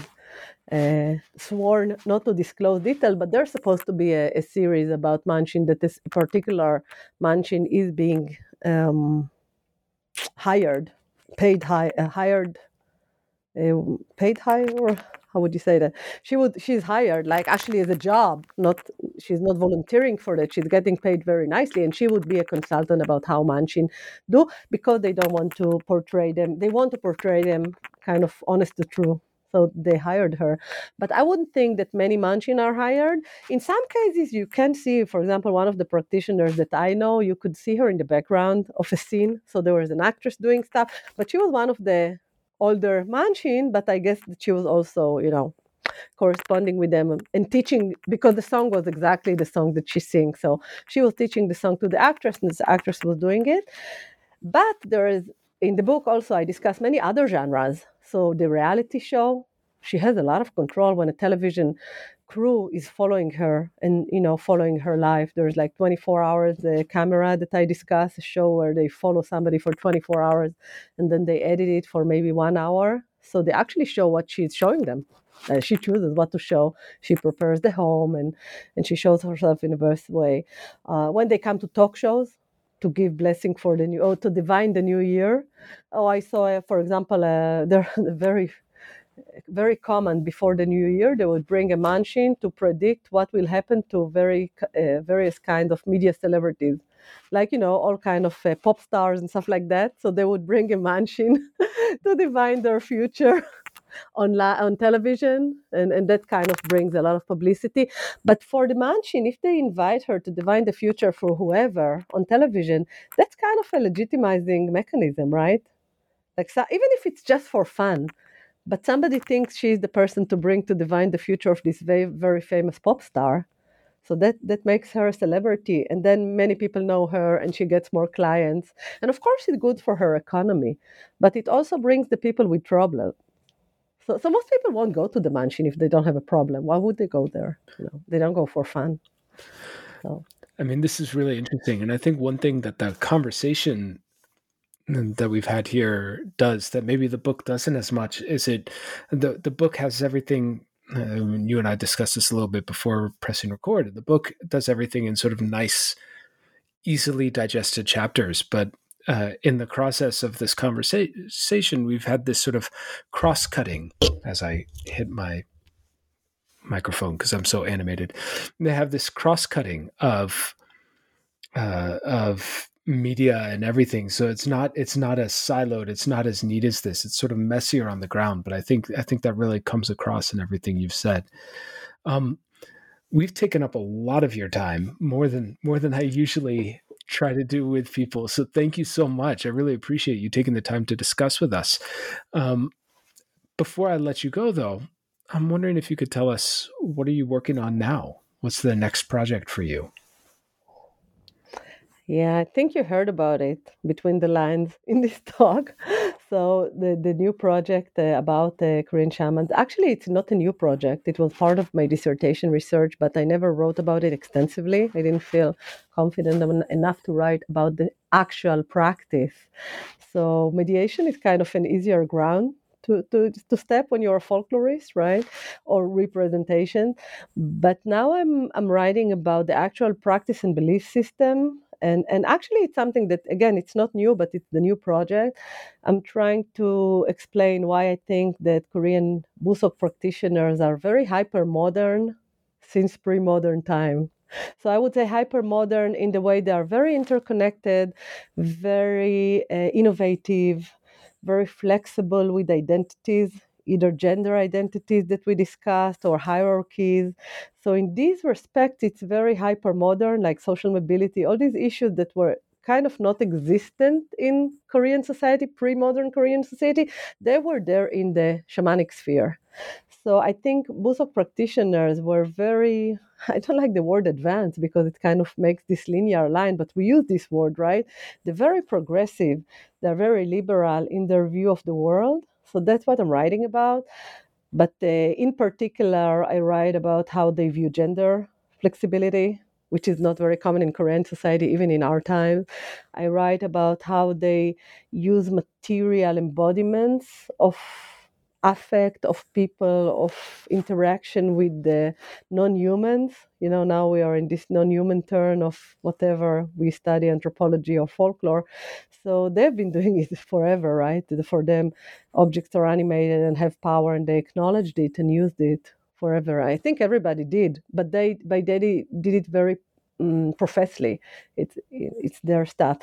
uh, sworn not to disclose detail, but there's supposed to be a, a series about Manshin that this particular Manshin is being um, hired, paid high, uh, hired, uh, paid high, or how would you say that? She would she's hired like actually as a job not she's not volunteering for that she's getting paid very nicely and she would be a consultant about how manshin do because they don't want to portray them they want to portray them kind of honest to true so they hired her. But i wouldn't think that many manshin are hired. In some cases you can see for example one of the practitioners that i know you could see her in the background of a scene. So there was an actress doing stuff but she was one of the older Manshin, but I guess that she was also, you know, corresponding with them and teaching because the song was exactly the song that she sings. So she was teaching the song to the actress, and the actress was doing it. But there is in the book also I discuss many other genres. So the reality show, she has a lot of control when a television crew is following her and you know following her life. There's like 24 hours the camera that i discuss a show where they follow somebody for 24 hours and then they edit it for maybe one hour. So they actually show what she's showing them. Uh, she chooses what to show. She prepares the home and and she shows herself in the best way. Uh, when they come to talk shows to give blessing for the new oh to divine the new year oh i saw uh, for example uh, (laughs) they're very very common before the new year. They would bring a manshin to predict what will happen to very uh, various kind of media celebrities, like you know all kind of uh, pop stars and stuff like that. So they would bring a manshin (laughs) to divine their future. (laughs) on la- on television and, and that kind of brings a lot of publicity but for the manshin if they invite her to divine the future for whoever on television that's kind of a legitimizing mechanism right like so, even if it's just for fun but somebody thinks she's the person to bring to divine the future of this very, very famous pop star. So that, that makes her a celebrity. And then many people know her and she gets more clients. And of course, it's good for her economy, but it also brings the people with problems. So, so most people won't go to the manshin if they don't have a problem. Why would they go there? You know, they don't go for fun. So. I mean, this is really interesting. And I think one thing that the conversation that we've had here does that maybe the book doesn't as much. Is it the the book has everything uh, you and I discussed this a little bit before pressing record the book does everything in sort of nice easily digested chapters but uh, in the process of this conversation we've had this sort of cross cutting as I hit my microphone because I'm so animated. They have this cross cutting of uh, of media and everything so it's not it's not as siloed it's not as neat as this it's sort of messier on the ground but i think i think that really comes across in everything you've said. Um, we've taken up a lot of your time more than more than i usually try to do with people so thank you so much i really appreciate you taking the time to discuss with us. Um, before i let you go though i'm wondering if you could tell us what are you working on now? What's the next project for you yeah, I think you heard about it between the lines (laughs) in this talk. So the the new project uh, about the Korean shamans. Actually, it's not a new project. It was part of my dissertation research, but I never wrote about it extensively. I didn't feel confident enough to write about the actual practice. So mediation is kind of an easier ground to, to, to step when you're a folklorist, right? Or representation. But now I'm I'm writing about the actual practice and belief system and and actually it's something that again it's not new but it's the new project. I'm trying to explain why i think that korean musok practitioners are very hyper modern since pre-modern time. So i would say hyper modern in the way they are very interconnected very uh, innovative very flexible with identities either gender identities that we discussed or hierarchies. So, in these respects, it's very hyper modern, like social mobility, all these issues that were kind of not existent in Korean society, pre modern Korean society, they were there in the shamanic sphere. So I think Musok practitioners were very, (laughs) I don't like the word advanced because it kind of makes this linear line, but we use this word, right? They're very progressive, they're very liberal in their view of the world. So that's what I'm writing about. But uh, in particular, I write about how they view gender flexibility, which is not very common in Korean society, even in our time. I write about how they use material embodiments of affect of people, of interaction with the non-humans. You know, now we are in this non-human turn of whatever we study, anthropology or folklore. So they've been (laughs) doing it forever, right? For them, objects are animated and have power, and they acknowledged it and used it forever. I think everybody did, but they by they did it very um. It's it's their stuff,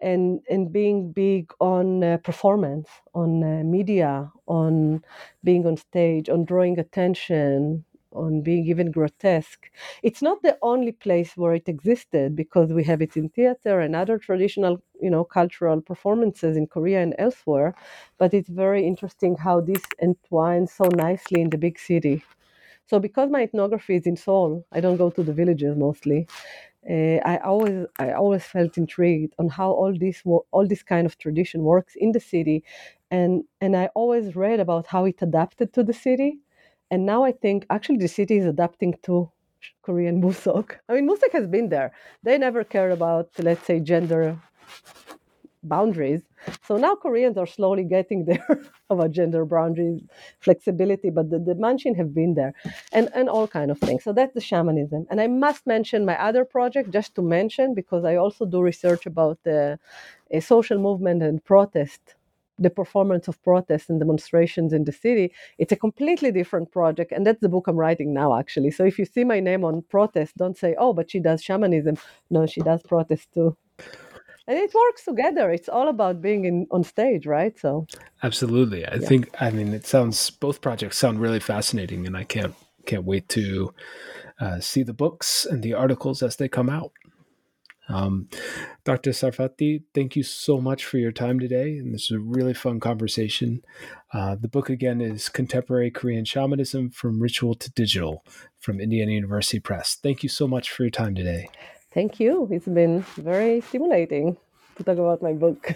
and and being big on uh, performance, on uh, media, on being on stage, on drawing attention, on being even grotesque. It's not the only place where it existed because we have it in theater and other traditional, you know, cultural performances in Korea and elsewhere. But it's very interesting how this entwines so nicely in the big city. So because my ethnography is in Seoul, I don't go to the villages mostly. Uh, I always I always felt intrigued on how all this all this kind of tradition works in the city, and and I always read about how it adapted to the city, and now I think actually the city is adapting to Korean (laughs) musok. I mean, musok has been there. They never cared about let's say gender boundaries. So now Koreans are slowly getting (laughs) there about gender boundaries, flexibility, but the, the Manshin have been there and, and all kind of things. So that's the shamanism. And I must mention my other project just to mention because I also do research about the a social movement and protest the performance of protests and demonstrations in the city. It's a completely different project, and that's the book I'm writing now, actually. So if you see my name on protest, don't say, "Oh, but she does shamanism." No, she does protest too and it works together it's all about being in on stage right so absolutely i yeah. think i mean it sounds both projects sound really fascinating and i can't can't wait to uh, see the books and the articles as they come out um, Dr. Sarfati, thank you so much for your time today. And this is a really fun conversation. Uh, the book again is Contemporary Korean Shamanism from Ritual to Digital from Indiana University Press. Thank you so much for your time today. Thank you. It's been very stimulating to talk about my book.